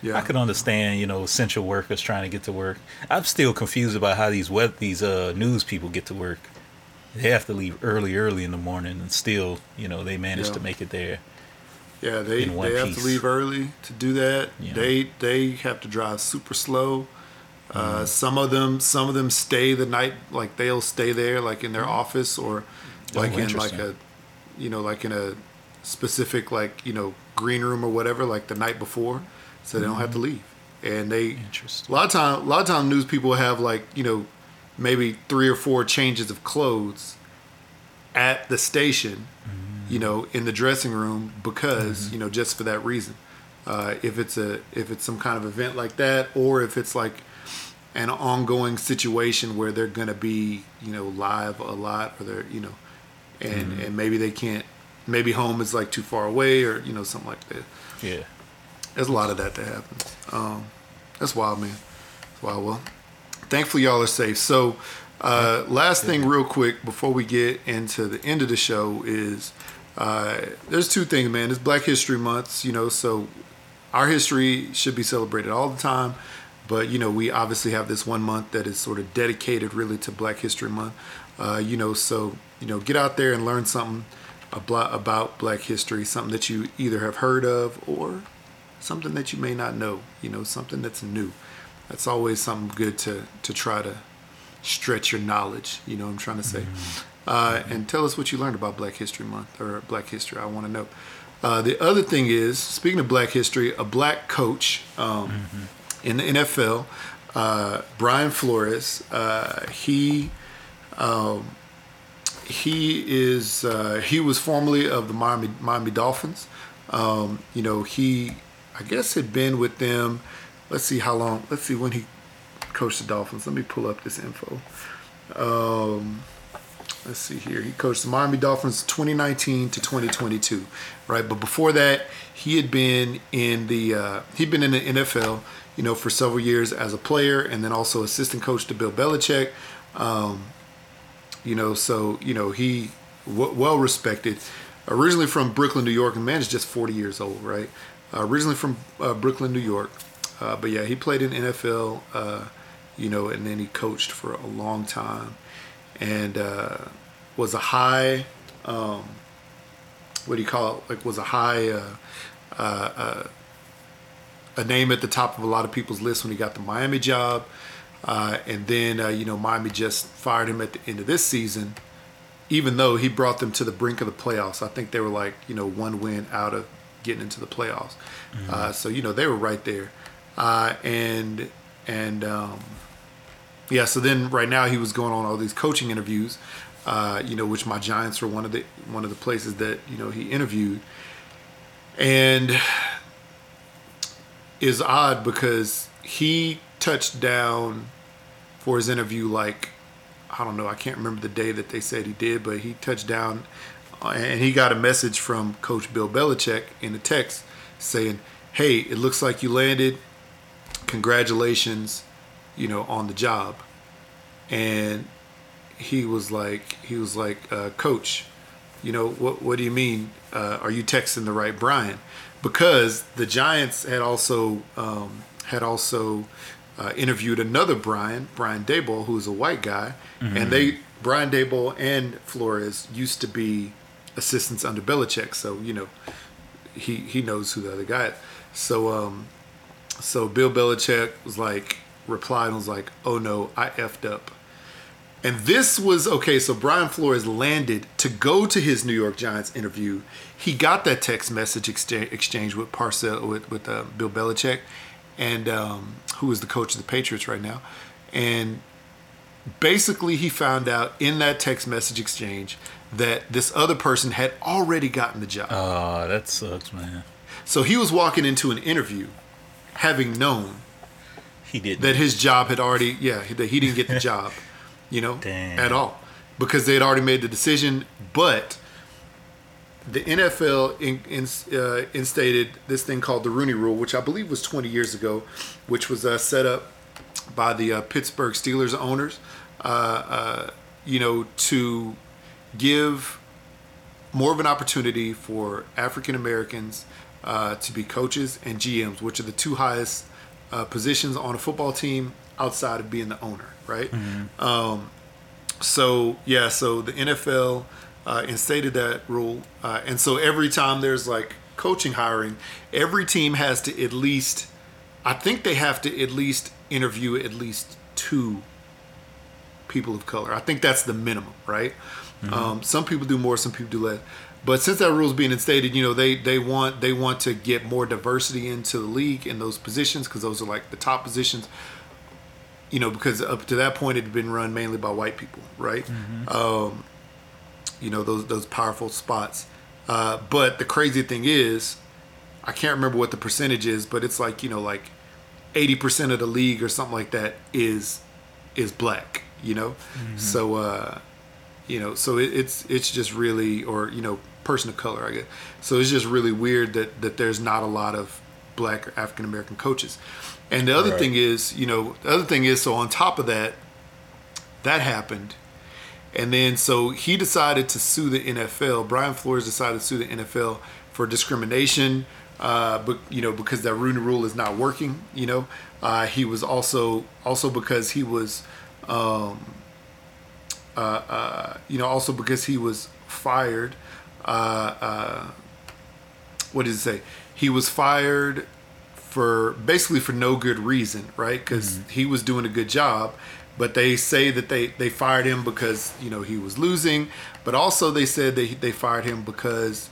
yeah. I can understand, you know, essential workers trying to get to work. I'm still confused about how these web these uh news people get to work. They have to leave early, early in the morning, and still, you know, they manage Yeah. to make it there. Yeah, they they have to leave early to do that. Yeah. They they have to drive super slow. Uh, Mm-hmm. some of them some of them stay the night like they'll stay there like in their office or Oh, like in like a you know like in a specific like you know green room or whatever like the night before so they don't have to leave and they Mm-hmm. A lot of time a lot of time news people have like you know maybe three or four changes of clothes at the station Mm-hmm. you know in the dressing room because you know just for that reason uh, if it's a if it's some kind of event like that, or if it's like an ongoing situation where they're gonna be you know live a lot, or they're you know, and and maybe they can't, maybe home is like too far away, or you know something like that. Yeah. There's a lot of that that happens. Um, that's wild, man. That's wild. Well, thankfully y'all are safe. So, uh, last thing, real quick, before we get into the end of the show, is uh, there's two things, man. It's Black History Month, you know, so our history should be celebrated all the time. But you know, we obviously have this one month that is sort of dedicated really to Black History Month. Uh, you know, so you know, get out there and learn something about Black history, something that you either have heard of or something that you may not know. You know, something that's new. That's always something good to to try to stretch your knowledge. You know what I'm trying to say. Uh, and tell us what you learned about Black History Month or Black History. I want to know. Uh, the other thing is, speaking of Black history, a black coach um, in the NFL, uh, Brian Flores, uh, he um, he is uh, he was formerly of the Miami Miami Dolphins. Um, you know, he I guess had been with them. Let's see how long. Let's see when he coached the Dolphins. Let me pull up this info. Um, let's see here. He coached the Miami Dolphins 2019 to 2022, right? But before that, he had been in the uh, he'd been in the NFL, you know, for several years as a player, and then also assistant coach to Bill Belichick. Um, you know, so you know he w- well respected. Originally from Brooklyn, New York, and man is just 40 years old, right? Uh, originally from uh, Brooklyn, New York, uh, but yeah, he played in NFL, uh, you know, and then he coached for a long time, and uh, was a high, um, what do you call it? Like was a high, uh, a name at the top of a lot of people's list when he got the Miami job, uh, and then uh, you know Miami just fired him at the end of this season, even though he brought them to the brink of the playoffs. I think they were like you know one win out of getting into the playoffs, uh, so you know they were right there, uh, and and um, yeah. So then right now he was going on all these coaching interviews, uh, you know, which my Giants were one of the one of the places that you know he interviewed, and is odd because he touched down for his interview like I don't know I can't remember the day that they said he did but he touched down uh, and he got a message from coach Bill Belichick in the text saying hey it looks like you landed. Congratulations you know on the job. And he was like he was like uh, coach you know what what do you mean? Uh, are you texting the right Brian because the Giants had also um, had also uh, interviewed another Brian Brian Daboll who is a white guy. And they Brian Daboll and Flores used to be assistants under Belichick. So you know he he knows who the other guy is. So um so Bill Belichick was like replied and was like oh no I effed up and this was okay. So Brian Flores landed to go to his New York Giants interview. He got that text message exchange, with Parcell with with uh, Bill Belichick, and um, who is the coach of the Patriots right now. And basically, he found out in that text message exchange that this other person had already gotten the job. Oh, that sucks, man. So he was walking into an interview, having known He did that his job had already yeah that he didn't get the [LAUGHS] job you know Damn. at all because they had already made the decision but the NFL in, in, uh, instated this thing called the Rooney Rule, which I believe was 20 years ago, which was uh, set up by the uh, Pittsburgh Steelers owners, uh, uh, you know, to give more of an opportunity for African Americans uh, to be coaches and GMs, which are the two highest uh, positions on a football team outside of being the owner, right? Um, so yeah, so the NFL uh, instated that rule, uh, and so every time there's like coaching hiring, every team has to at least, I think they have to at least interview at least two people of color. I think that's the minimum, right? Um, some people do more, some people do less. But since that rule is being instated, you know they they want they want to get more diversity into the league in those positions because those are like the top positions. You know, because up to that point it had been run mainly by white people, right? Um, you know those those powerful spots. Uh, but the crazy thing is, I can't remember what the percentage is, but it's like you know like eighty percent of the league or something like that is is black. You know, so uh, you know, so it, it's it's just really or you know person of color, I guess. So it's just really weird that that there's not a lot of black or African American coaches. And the other Right. thing is, you know, the other thing is, so on top of that, that happened. And then so he decided to sue the NFL. Brian Flores decided to sue the NFL for discrimination, uh, but you know because that Rooney Rule is not working. You know, uh, he was also also because he was, um, uh, uh, you know, also because he was fired. Uh, uh, what did it say? He was fired for basically for no good reason, right? Because he was doing a good job, but they say that they they fired him because you know he was losing, but also they said they they fired him because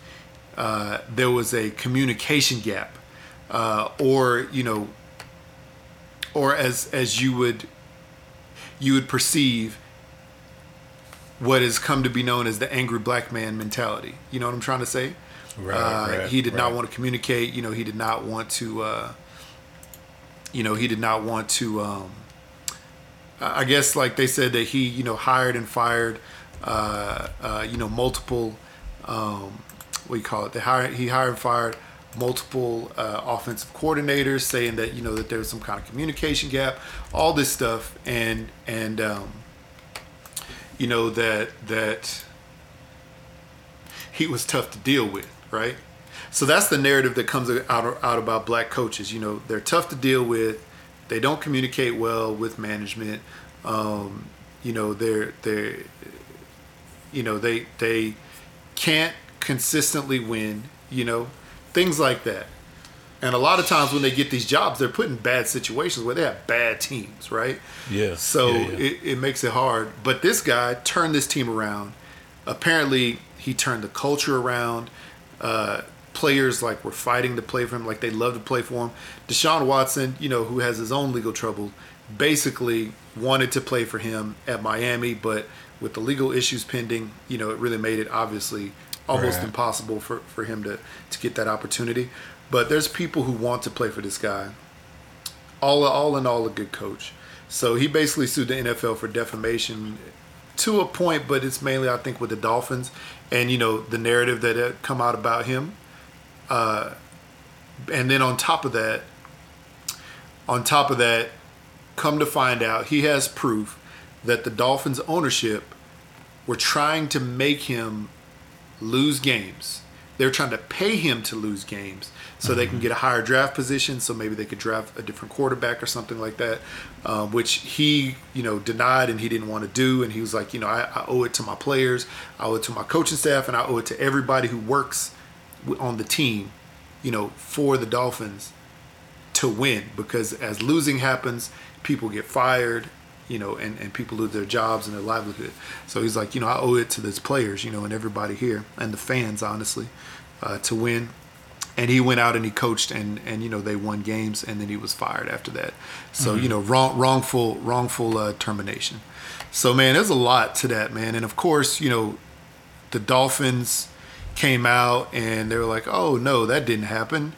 uh, there was a communication gap, uh, or you know, or as as you would you would perceive what has come to be known as the angry black man mentality. You know what I'm trying to say? Right, uh, right, he did not want to communicate. You know, he did not want to. Uh, you know, he did not want to. Um, I I guess, like they said, that he, you know, hired and fired, uh, uh, you know, multiple. Um, what do you call it? They hired. He hired and fired multiple uh, offensive coordinators, saying that you know that there was some kind of communication gap, all this stuff, and and um, you know that that he was tough to deal with, right? So that's the narrative that comes out out about black coaches. You know, they're tough to deal with. They don't communicate well with management. Um, you know, they're they're you know they they can't consistently win. You know, things like that. And a lot of times when they get these jobs, they're put in bad situations where they have bad teams, right? Yeah. So yeah, yeah. It, it makes it hard. But this guy turned this team around. Apparently, he turned the culture around. Uh, players like were fighting to play for him, like they love to play for him. Deshaun Watson, you know, who has his own legal trouble, basically wanted to play for him at Miami, but with the legal issues pending, you know, it really made it obviously almost Right. impossible for, for him to, to get that opportunity. But there's people who want to play for this guy all all in all a good coach. So he basically sued the NFL for defamation to a point, but it's mainly I think with the Dolphins and you know the narrative that had come out about him. Uh, and then on top of that, on top of that, come to find out he has proof that the Dolphins ownership were trying to make him lose games. They're trying to pay him to lose games so they can get a higher draft position. So maybe they could draft a different quarterback or something like that, um, which he, you know, denied and he didn't want to do. And he was like, you know, I, I owe it to my players, I owe it to my coaching staff, and I owe it to everybody who works on the team, you know, for the Dolphins to win because as losing happens, people get fired, you know, and, and people lose their jobs and their livelihood. So he's like, you know, I owe it to those players, you know, and everybody here and the fans, honestly, uh, to win. And he went out and he coached and, and you know they won games and then he was fired after that. So you know wrong wrongful wrongful uh, termination. So man, there's a lot to that man. And of course you know the Dolphins came out and they were like, oh no, that didn't happen.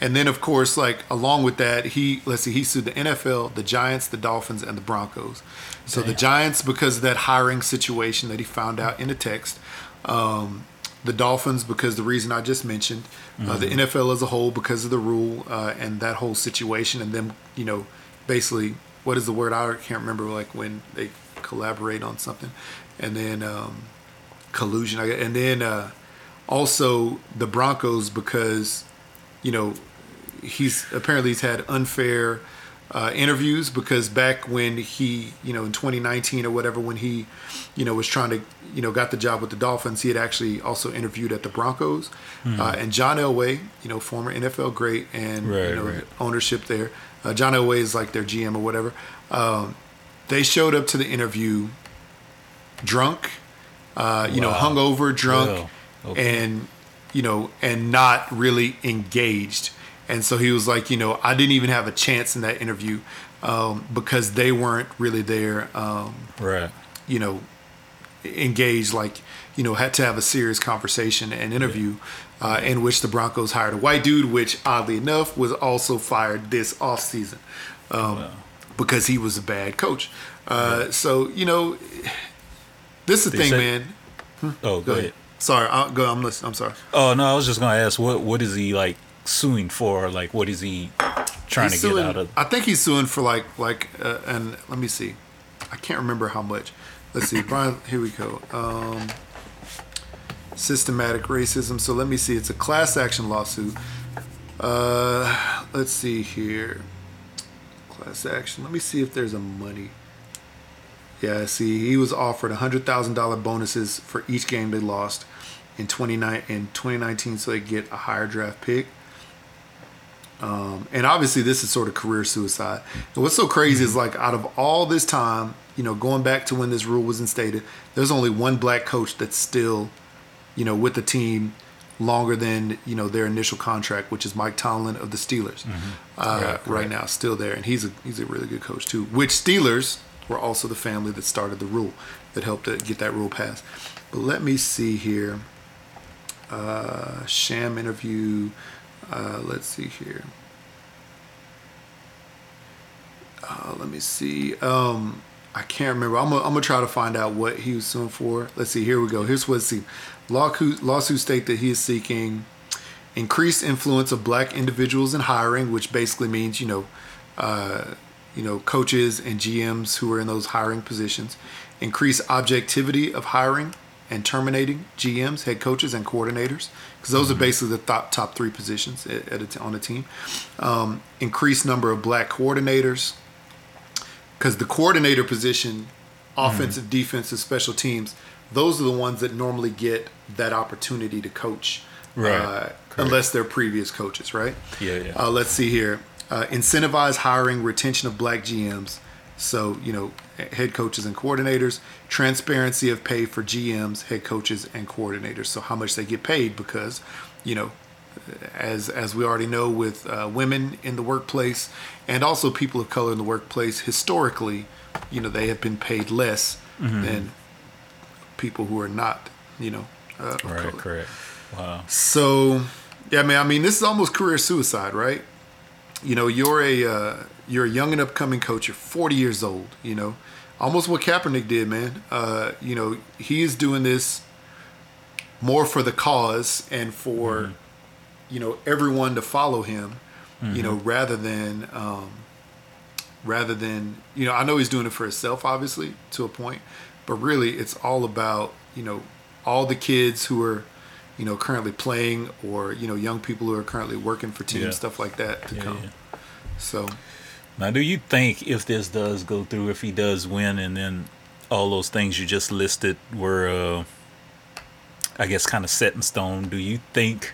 And then, of course, like along with that, he let's see, he sued the NFL, the Giants, the Dolphins, and the Broncos. So the Giants because of that hiring situation that he found out in a text. Um, the Dolphins because the reason I just mentioned. Uh, the NFL as a whole because of the rule uh, and that whole situation, and them, you know, basically, what is the word? I can't remember. Like when they collaborate on something, and then um, collusion. And then uh, also the Broncos because you know he's apparently he's had unfair uh, interviews because back when he you know in 2019 or whatever when he you know was trying to you know got the job with the Dolphins he had actually also interviewed at the Broncos uh, and John Elway you know former NFL great and Right, you know right. ownership there uh, John Elway is like their GM or whatever um, they showed up to the interview drunk uh, you know Wow. hungover drunk okay. and you know and not really engaged and so he was like you know i didn't even have a chance in that interview um, because they weren't really there um, right. you know engaged, like you know, had to have a serious conversation and interview, uh, in which the Broncos hired a white dude, which oddly enough was also fired this offseason um, because he was a bad coach. Uh, So you know, this is the They thing, said- man. Oh, Go ahead. Sorry, I'll, go. I'm listening. I'm sorry. Oh no, I was just gonna ask what what is he like suing for? Like what is he trying He's to suing, get out of? I think he's suing for like like uh, and let me see. I can't remember how much. Let's see, Brian. Here we go. Um, systematic racism. So let me see. It's a class action lawsuit. Uh, let's see here. Class action. Let me see if there's a money. Yeah, see, he was offered hundred thousand dollar bonuses for each game they lost in twenty nine in twenty nineteen, so they get a higher draft pick. Um, and obviously, this is sort of career suicide. And what's so crazy is like out of all this time, you know, going back to when this rule was instated, there's only one black coach that's still, you know, with the team longer than you know their initial contract, which is Mike Tomlin of the Steelers. Uh, Right, right right. now, still there, and he's a he's a really good coach too. Which Steelers were also the family that started the rule that helped to get that rule passed. But let me see here. Uh, sham interview. Uh, let's see here. Uh, let me see. Um, I can't remember. I'm gonna, try to find out what he was suing for. Let's see. Here we go. Here's what see. Lawsuit lawsuit state that he is seeking increased influence of black individuals in hiring, which basically means you know, uh, you know, coaches and GMs who are in those hiring positions, Increased objectivity of hiring and terminating GMs, head coaches, and coordinators, because those are basically the top top three positions at, at a t- on a team. Um, increased number of black coordinators, because the coordinator position, offensive, defensive, special teams, those are the ones that normally get that opportunity to coach, Right. uh, unless they're previous coaches, right? Yeah, yeah. Uh, let's see here. Uh, incentivize hiring, retention of black GMs. So, you know, head coaches and coordinators. Transparency of pay for GMs, head coaches, and coordinators. So, how much they get paid because, you know, as as we already know with uh, women in the workplace and also people of color in the workplace historically you know they have been paid less Mm-hmm. than people who are not you know uh, Right, correct. Wow. So, yeah, man. I mean, this is almost career suicide, right? You know, you're a uh, you're a young and upcoming coach. You're 40 years old. You know, almost what Kaepernick did, man. Uh, you know, he is doing this more for the cause and for you know everyone to follow him. You know, rather than um, rather than you know, I know he's doing it for himself, obviously, to a point, but really, it's all about you know all the kids who are you know currently playing or you know young people who are currently working for teams, Yeah. stuff like that to Yeah, come. yeah. So Now, do you think if this does go through, if he does win, and then all those things you just listed were, uh, I guess, kind of set in stone, do you think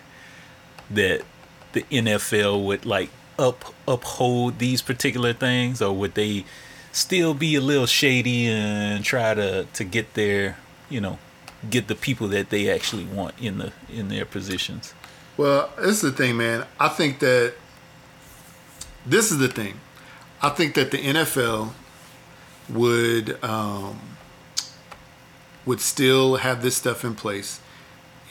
that the NFL would like up uphold these particular things, or would they still be a little shady and try to to get their, you know, get the people that they actually want in the in their positions? Well, this is the thing, man. I think that this is the thing. I think that the NFL would um, would still have this stuff in place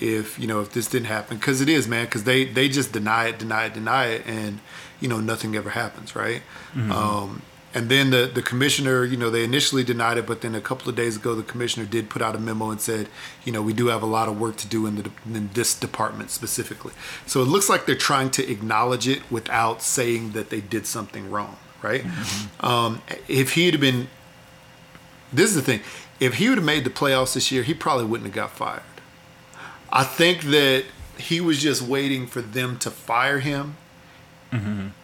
if you know if this didn't happen. Because it is man because they they just deny it deny it deny it and you know nothing ever happens right? Um, and then the the commissioner you know they initially denied it but then a couple of days ago the commissioner did put out a memo and said you know we do have a lot of work to do in the in this department specifically. So it looks like they're trying to acknowledge it without saying that they did something wrong right um, if he had been this is the thing if he would have made the playoffs this year he probably wouldn't have got fired I think that he was just waiting for them to fire him.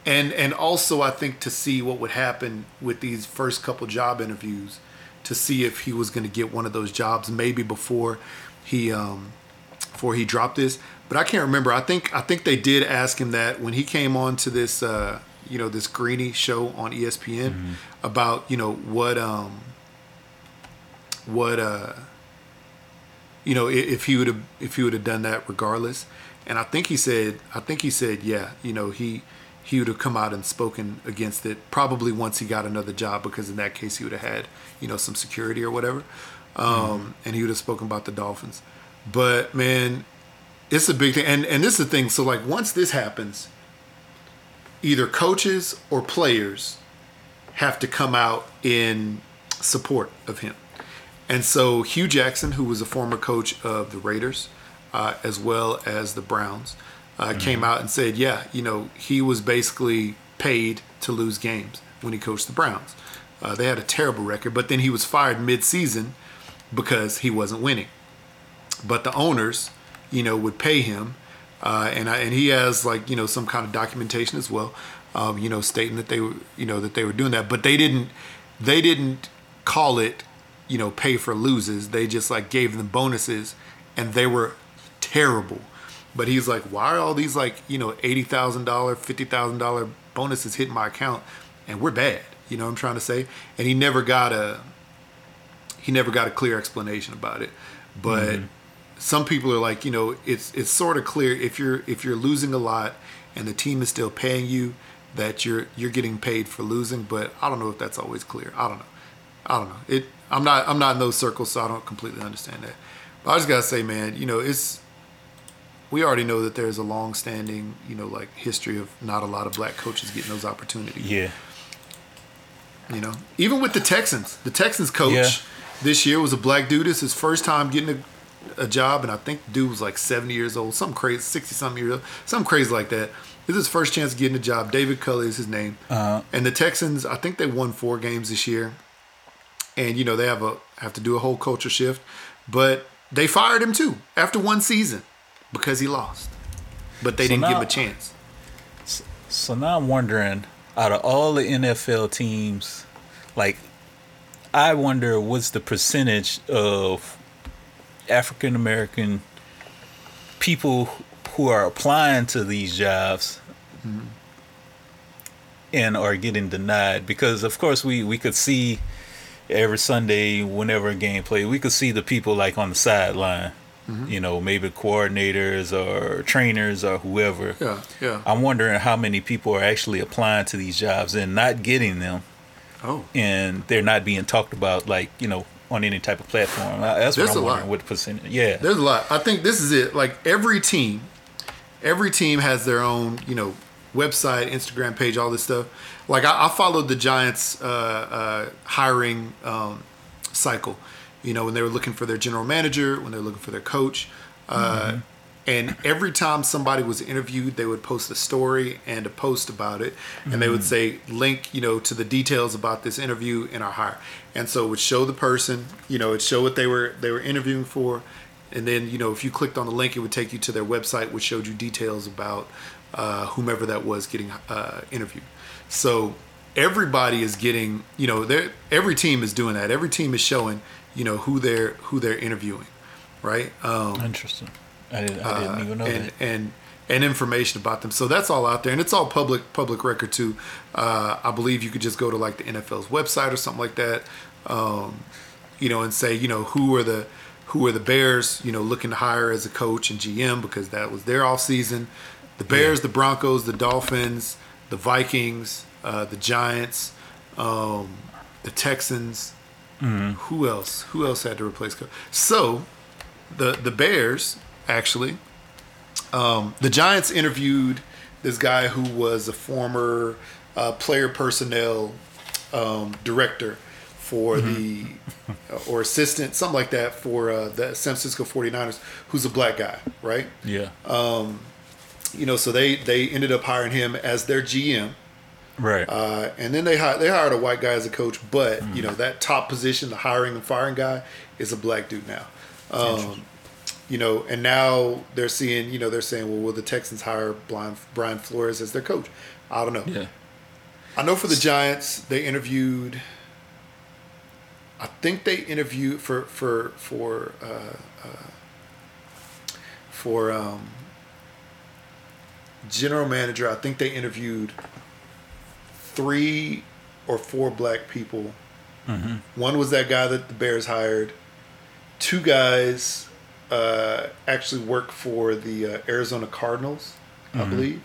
And and also I think to see what would happen with these first couple job interviews to see if he was going to get one of those jobs maybe before he um before he dropped this. But I can't remember. I think I think they did ask him that when he came on to this uh you know this Greeny show on ESPN about, you know, what um what uh you know, if he would have if he would have done that regardless. And I think he said I think he said, yeah, you know, he he would have come out and spoken against it probably once he got another job because in that case he would have had, you know, some security or whatever. um, and he would have spoken about the Dolphins. But man, it's a big thing, and and this is the thing. So like once this happens, either coaches or players have to come out in support of him. And so Hue Jackson, who was a former coach of the Raiders, uh, as well as the Browns, uh, came out and said, yeah, you know, he was basically paid to lose games when he coached the Browns. Uh, they had a terrible record, but then he was fired mid-season because he wasn't winning. But the owners, you know, would pay him, uh, and I, and he has like you know some kind of documentation as well, um, you know, stating that they were you know that they were doing that, but they didn't they didn't call it you know pay for loses. They just like gave them bonuses, and they were terrible. But he's like, why are all these like you know eighty thousand dollar, fifty thousand dollar bonuses hitting my account, and we're bad. You know what I'm trying to say? And he never got a he never got a clear explanation about it. But some people are like, you know, it's it's sort of clear if you're if you're losing a lot and the team is still paying you that you're you're getting paid for losing. But I don't know if that's always clear. I don't know. I don't know. It. I'm not. I'm not in those circles, so I don't completely understand that. But I just gotta say, man, you know, it's. We already know that there's a long-standing, you know, like history of not a lot of black coaches getting those opportunities. Yeah. You know, even with the Texans, the Texans coach Yeah. this year was a black dude. It's his first time getting a, a job, and I think the dude was like 70 years old, something crazy, 60 something years old, something crazy like that. This is his first chance getting a job. David Culley is his name. Uh-huh. And the Texans, I think they won four games this year, and you know they have a have to do a whole culture shift, but they fired him too after one season because he lost, but they So didn't give him a chance. So now I'm wondering, out of all the NFL teams, like, I wonder what's the percentage of African American people who are applying to these jobs and are getting denied. Because of course we we could see every Sunday whenever a game played we could see the people like on the sideline. Mm-hmm. You know maybe coordinators or trainers or whoever. Yeah, yeah. I'm wondering how many people are actually applying to these jobs and not getting them. Oh, and they're not being talked about like you know on any type of platform that's what There's I'm a lot. wondering what percentage yeah There's a lot. I think this is it. Like every team, every team has their own, you know, website, Instagram page, all this stuff. Like I, I followed the Giants' uh, uh, hiring um, cycle. You know, when they were looking for their general manager, when they were looking for their coach, uh, and every time somebody was interviewed, they would post a story and a post about it, and they would say link, you know, to the details about this interview in our hire, and so it would show the person, you know, it show what they were they were interviewing for, and then you know if you clicked on the link, it would take you to their website, which showed you details about uh, whomever that was getting uh, interviewed. So everybody is getting, you know, they're- every team is doing that. Every team is showing, you know, who they're who they're interviewing, right? Um, interesting I didn't, I didn't uh, even know and, that and and information about them. So that's all out there, and it's all public public record too. Uh, I believe you could just go to like the NFL's website or something like that, um, you know, and say you know who are the who are the Bears, you know, looking to hire as a coach and GM because that was their off season. The Bears, the Broncos, the Dolphins, the Vikings, uh, the Giants, um, the Texans. Who else? Who else had to replace coach? So the the Bears actually. Um, the Giants interviewed this guy who was a former uh, player personnel um, director for the or assistant something like that for uh, the San Francisco 49ers who's a black guy right? Yeah. You know so they they ended up hiring him as their GM right. Uh, and then they hired they hired a white guy as a coach, but you know that top position, the hiring and firing guy, is a black dude now. Um, you know, and now they're seeing, you know, they're saying, well, will the Texans hire Brian, Brian Flores as their coach? I don't know. yeah I know for the Giants, they interviewed. I think they interviewed for for for uh, uh, for um, general manager. I think they interviewed three or four black people. One was that guy that the Bears hired. Two guys uh, actually work for the uh, Arizona Cardinals, I believe.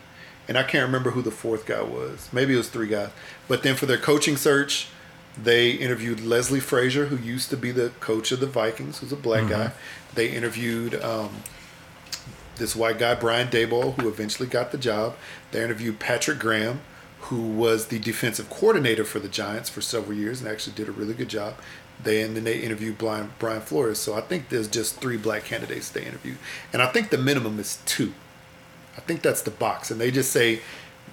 And I can't remember who the fourth guy was. Maybe it was three guys. But then for their coaching search, They interviewed Leslie Frazier, who used to be the coach of the Vikings, who's a black guy. They interviewed um, this white guy, Brian Daboll, who eventually got the job. They interviewed Patrick Graham, who was the defensive coordinator for the Giants for several years and actually did a really good job. They and then they interviewed Brian, Brian Flores. So I think there's just three black candidates they interviewed, and I think the minimum is two. I think that's the box, and they just say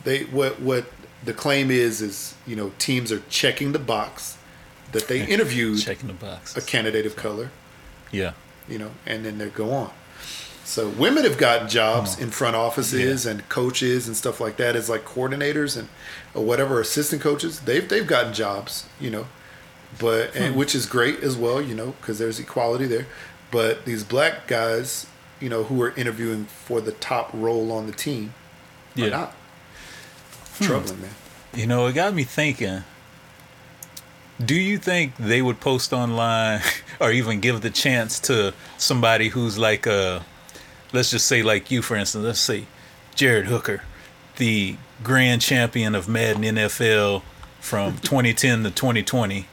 they what what the claim is is you know teams are checking the box that they [LAUGHS] interviewed Checking the box. a candidate of color, Yeah. you know, and then they go on. So women have gotten jobs oh. in front offices and coaches and stuff like that as like coordinators and or whatever assistant coaches. They've they've gotten jobs, you know, but and which is great as well, you know, because there's equality there. But these black guys, you know, who are interviewing for the top role on the team, are Yeah. not. Troubling, man. You know, it got me thinking. Do you think they would post online [LAUGHS] or even give the chance to somebody who's like uh let's just say like you for instance, let's say Jared Hooker, the grand champion of Madden NFL from [LAUGHS] 2010 to 2020,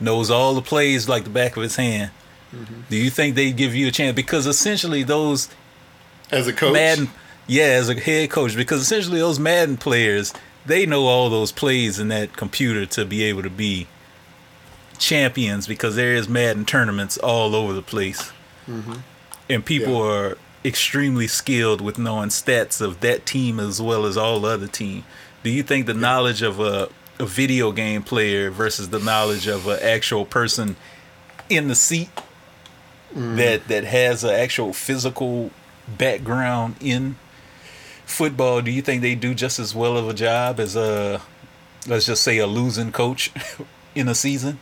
knows all the plays like the back of his hand. Mm-hmm. Do you think they'd give you a chance? Because essentially those As a coach, Madden, yeah, as a head coach, because essentially those Madden players, they know all those plays in that computer to be able to be champions because there is Madden tournaments all over the place, mm-hmm. and people Yeah. are extremely skilled with knowing stats of that team as well as all other team. Do you think the knowledge of a, a video game player versus the knowledge of an actual person in the seat mm. that that has an actual physical background in football, do you think they do just as well of a job as a let's just say a losing coach [LAUGHS] in a season?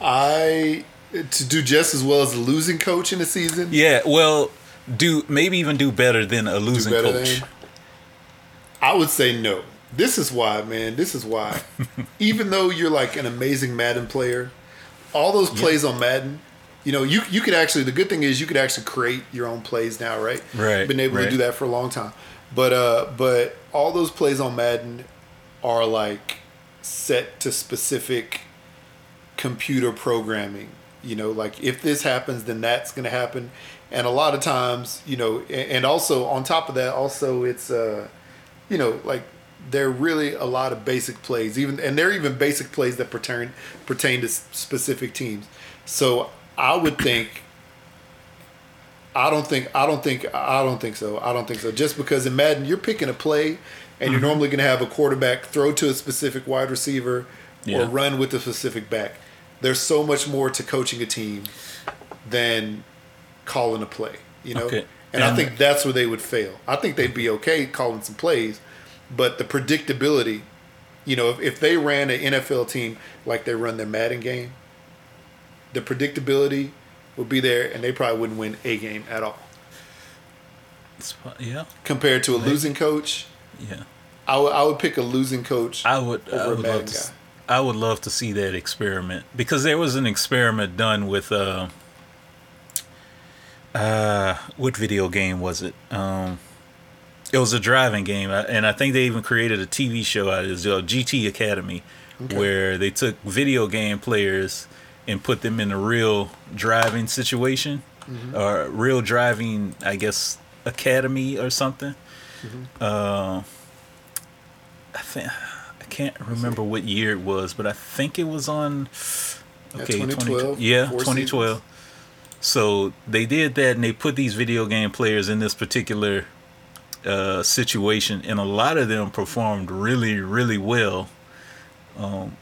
I to do just as well as a losing coach in a season. Yeah, well, do maybe even do better than a losing coach. than? I would say no. This is why, man. This is why. [LAUGHS] Even though you're like an amazing Madden player, all those plays on Madden, you know, you you could actually. The good thing is you could actually create your own plays now, right? Right, Been able to do that for a long time, but uh, but all those plays on Madden are like set to specific computer programming. You know, like if this happens, then that's going to happen. And a lot of times, you know, and also on top of that, also it's, uh, you know, like there are really a lot of basic plays, even and they're even basic plays that pertain pertain to specific teams. So I would think. I don't think I don't think I don't think so. I don't think so. Just because in Madden you're picking a play and you're mm-hmm. normally going to have a quarterback throw to a specific wide receiver Yeah. or run with a specific back. There's so much more to coaching a team than calling a play, you know? Okay. And, I think that's where they would fail. I think they'd be okay calling some plays, but the predictability, you know, if, if they ran an NFL team like they run their Madden game, the predictability would be there and they probably wouldn't win a game at all. It's Yeah, Compared to a losing coach, yeah. I would I would pick a losing coach. I would. I would love Madden to. guy. I would love to see that experiment because there was an experiment done with. Uh, uh, what video game was it? Um, it was a driving game, and I think they even created a TV show out of it, uh, GT Academy, where they took video game players and put them in a real driving situation, or real driving, I guess, academy or something. Uh, I think I can't remember what year it was, but I think it was on. Yeah, Okay, 2012, 20, yeah, four 2012. So they did that, and they put these video game players in this particular uh, situation, and a lot of them performed really, really well um,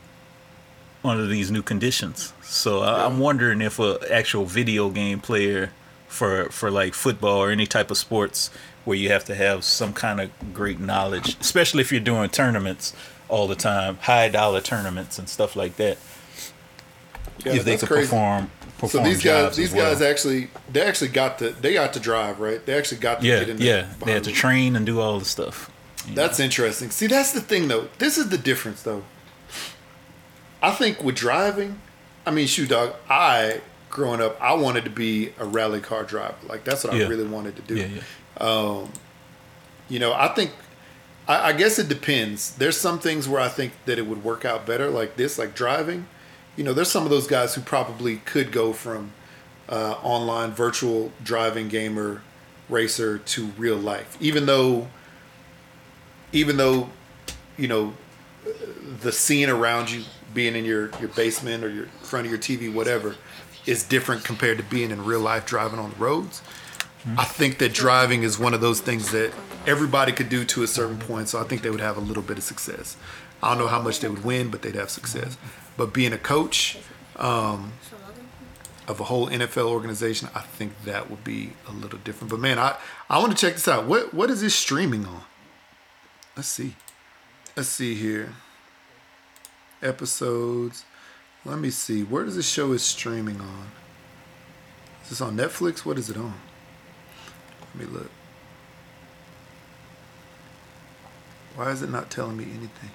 under these new conditions. So I, I'm wondering if a actual video game player for for like football or any type of sports where you have to have some kind of great knowledge, especially if you're doing tournaments all the time, high dollar tournaments and stuff like that. Yeah, if they could crazy. perform, So these guys, these well. guys actually, they actually got to, they got to drive, right? They actually got to yeah, get in. yeah, there they had to train and do all the stuff. That's interesting. See, that's the thing, though. This is the difference, though. I think with driving, I mean, shoot, dog. I growing up, I wanted to be a rally car driver. Like that's what Yeah. I really wanted to do. Yeah, yeah. Um, you know, I think I, I guess it depends. There's some things where I think that it would work out better, like this, like driving. You know, there's some of those guys who probably could go from uh, online virtual driving gamer racer to real life, even though, even though, you know, the scene around you, being in your your basement or your front of your TV, whatever, is different compared to being in real life driving on the roads. I think that driving is one of those things that everybody could do to a certain point. So I think they would have a little bit of success. I don't know how much they would win, but they'd have success. But being a coach um, of a whole NFL organization, I think that would be a little different. But man, I, I want to check this out. What what is this streaming on? Let's see. Let's see here. Episodes. Let me see. Where does this show is streaming on? Is this on Netflix? What is it on? Let me look. Why is it not telling me anything?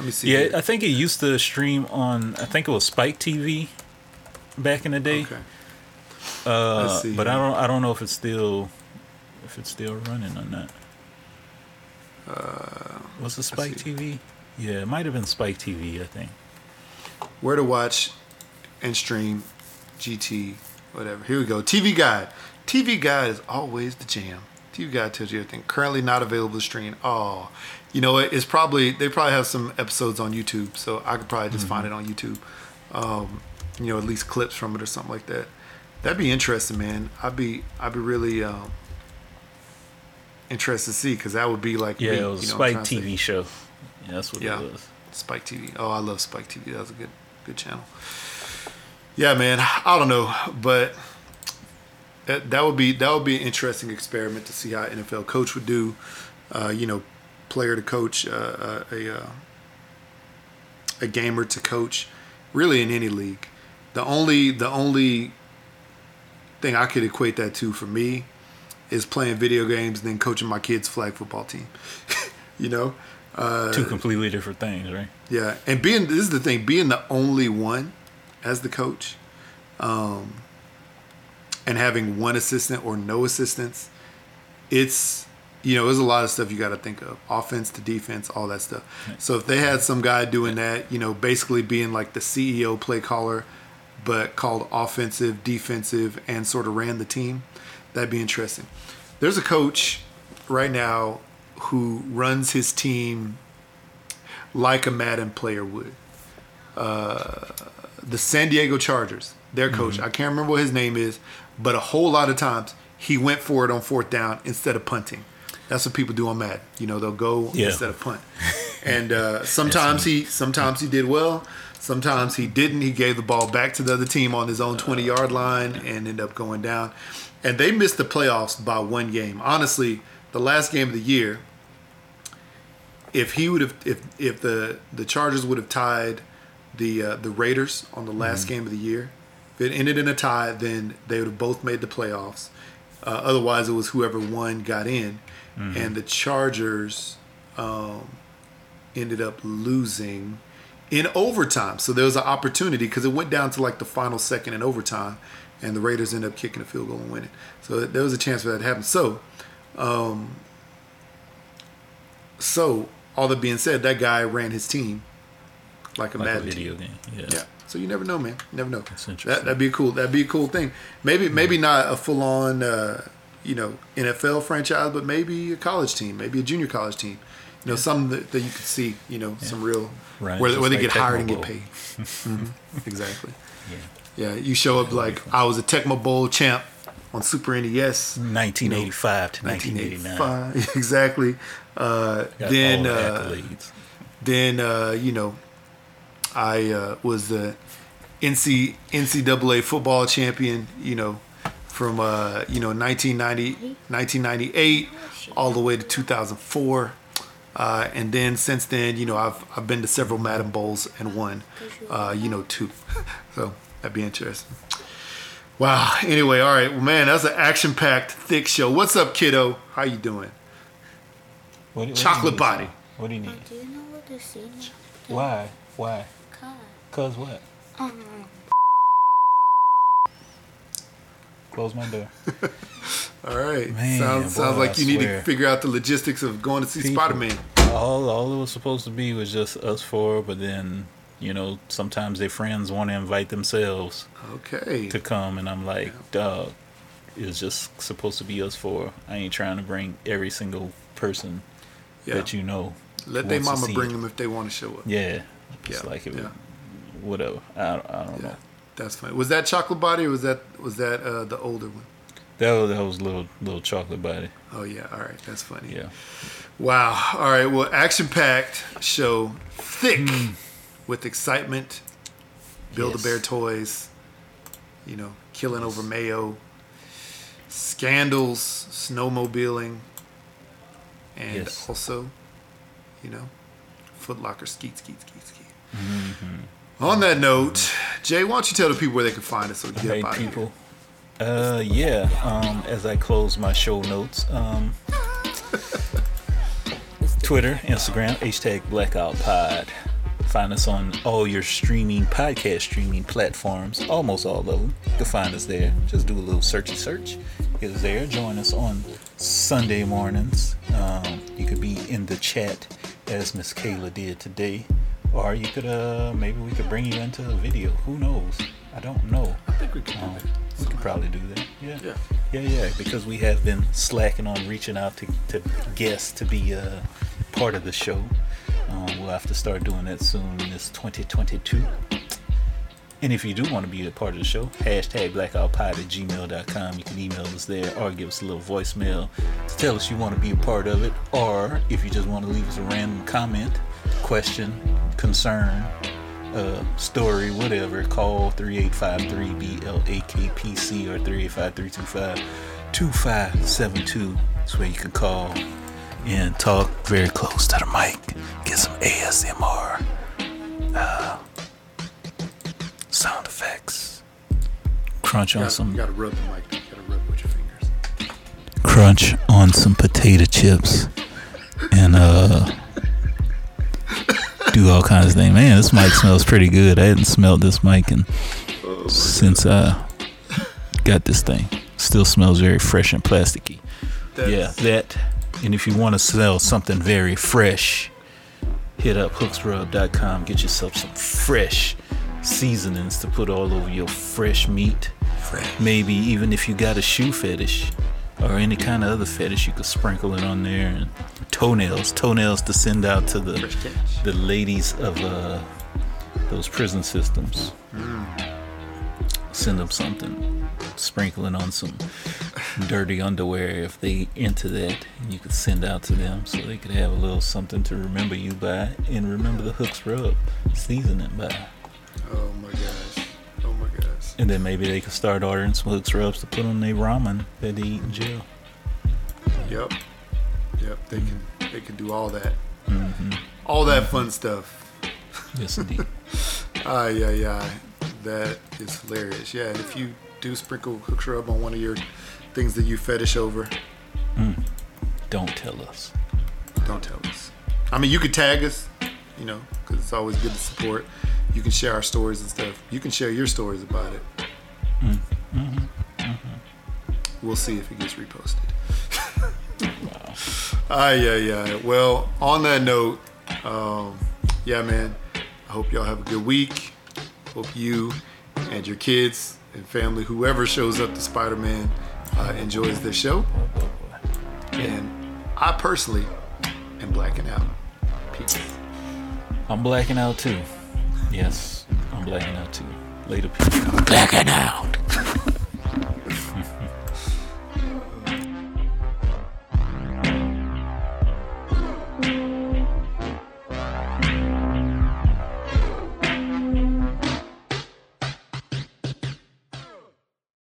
Let me see. Yeah, here. I think it used to stream on. I think it was Spike TV back in the day. Okay. Uh, Let's see but I don't. I don't know if it's still if it's still running or not. Uh, Was it Spike. TV? Yeah, it might have been Spike TV. I think. where to watch and stream GT, whatever. Here we go. TV Guide. TV Guide is always the jam. TV Guide tells you everything. Currently not available to stream. Oh, you know? It's probably they probably have some episodes on YouTube, so I could probably just find it on YouTube. Um, you know, at least clips from it or something like that. That'd be interesting, man. I'd be I'd be really um, interested to see because that would be like Yeah, me, it was you know Spike. TV show. Yeah, that's what Yeah. it was. Spike TV. Oh, I love Spike TV. That was a good good channel. Yeah, man. I don't know, but that, that would be that would be an interesting experiment to see how an NFL coach would do. Uh, you know, player to coach, uh, a uh, a gamer to coach, really in any league. The only the only thing I could equate that to for me is playing video games and then coaching my kids' flag football team. [LAUGHS] you know, uh, Two completely different things, right? yeah, and being this is the thing, being the only one as the coach, um, and having one assistant or no assistants, it's you know there's a lot of stuff you got to think of, offense to defense, all that stuff. So if they had some guy doing that, you know, basically being like the CEO play caller, but called offensive, defensive, and sort of ran the team, that'd be interesting. There's a coach right now who runs his team like a Madden player would. Uh, the San Diego Chargers, their coach, I can't remember what his name is, but a whole lot of times he went for it on fourth down instead of punting. That's what people do on Madden. You know, they'll go Yeah. instead of punt. And uh, [LAUGHS] sometimes he sometimes he did well, sometimes he didn't. He gave the ball back to the other team on his own 20 yard line and ended up going down. And they missed the playoffs by one game. Honestly, the last game of the year, if he would have if if the the Chargers would have tied the uh, the Raiders on the last game of the year, if it ended in a tie, then they would have both made the playoffs. Uh, otherwise, it was whoever won got in, and the Chargers um, ended up losing in overtime. So there was an opportunity because it went down to like the final second in overtime, and the Raiders ended up kicking a field goal and winning. So there was a chance for that to happen. So, um, so all that being said, that guy ran his team like a Like a video team. game. Yeah. Yeah. So you never know, man. You never know. That's interesting. That, that'd be a cool. That'd be a cool thing. Maybe maybe not a full on, uh, you know, NFL franchise, but maybe a college team, maybe a junior college team. You know, something that, that you could see. You know, some real Right, where, where they get hired and get paid. Mhm. [LAUGHS] Exactly. Yeah. Yeah, you show up like I was a Tecmo Bowl champ on Super NES. 1985 to 1989. 1985. [LAUGHS] exactly. Uh, then uh, then uh, you know, I uh, was the NC NCAA football champion. You know, from uh, you know 1990 1998 all the way to 2004. Uh, and then since then, you know, I've I've been to several Madden Bowls and won, uh, you know, two. [LAUGHS] so that'd be interesting. Wow. Anyway, all right. Well, man, that's an action-packed, thick show. What's up, kiddo? How you doing? What do- what do you chocolate need, body. What do you need? Do you know what the scene is? Why? Why? Cause, Cause what? um, Close my door. [LAUGHS] All right. Man, sounds sounds like I you need to figure out the logistics of going to see Spider Man. all all it was supposed to be was just us four, but then you know sometimes their friends want to invite themselves Okay. to come, and I'm like, dog, it's just supposed to be us four. I ain't trying to bring every single person Yeah. that you know. Let their mama bring it. them if they want to show up. Yeah, it's Yeah, like it, yeah. whatever. I, don't- I don't Yeah. know. That's funny. Was that chocolate body or was that was that uh, the older one? That was, that was little little chocolate body. Oh yeah. All right. That's funny. Yeah. Wow. All right. Well, action packed show, thick with excitement. Build a Yes. Bear toys. You know, killing over mayo. Scandals, snowmobiling, and Yes. also, you know, Foot Locker skeet skeet skeet skeet. On that note, Jay, why don't you tell the people where they can find us so we can get Hey out people. Uh yeah. Um as I close my show notes, um [LAUGHS] Twitter, Instagram, hashtag Blackout Pod. Find us on all your streaming podcast streaming platforms, almost all of them. You can find us there. Just do a little searchy search. Get us there. Join us on Sunday mornings. Um, you could be in the chat as Miss Kayla did today, or you could uh maybe we could bring you into a video. Who knows? I don't know. I think we can Um, we could probably do that. Yeah. Yeah. Yeah, yeah. Because we have been slacking on reaching out to, to guests to be uh, part of the show. Um, we'll have to start doing that soon. This 2022. And if you do want to be a part of the show, hashtag blackoutpod at gmail.com. You can email us there or give us a little voicemail to tell us you want to be a part of it. Or if you just want to leave us a random comment, question, concern, uh, story, whatever, call 3853-BLAKPC or 385-325-2572. That's where you can call and talk very close to the mic. Get some ASMR uh, sound effects. Crunch on gotta, some you gotta rub the mic. You gotta rub with your fingers. crunch on some potato chips and uh [COUGHS] do all kinds of things. Man, this mic smells pretty good. I hadn't smelled this mic in, since I got this thing. Still smells very fresh and plasticky. Yeah, that. And if you want to sell something very fresh, hit up hooksrub.com. Get yourself some fresh seasonings to put all over your fresh meat. Maybe even if you got a shoe fetish or any kind of other fetish, you could sprinkle it on there. And toenails, toenails to send out to the the ladies of uh, those prison systems. Send them something. sprinkling on some dirty underwear if they into that. And you could send out to them so they could have a little something to remember you by and remember the hooks rub seasoning by. Oh my gosh. Oh my gosh. And then maybe they could start ordering some hooks rubs to put on their ramen that they eat in jail. Yep. Yep. They can they can do all that. hmm All that fun stuff. Yes, indeed. [LAUGHS] Ah yeah yeah. That is hilarious. Yeah, and if you do sprinkle hook rub on one of your things that you fetish over, Don't tell us. don't tell us. I mean, you could tag us, you know, because it's always good to support. You can share our stories and stuff. You can share your stories about it. We'll see if it gets reposted. [LAUGHS] Ah, yeah, yeah. Well, on that note, um, yeah, man. I hope y'all have a good week. Hope you and your kids and family, whoever shows up to Spider Man, uh, enjoys the show. And I personally am blacking out. Peace. I'm blacking out too. Yes, I'm blacking out too. Later, people. Blacking out.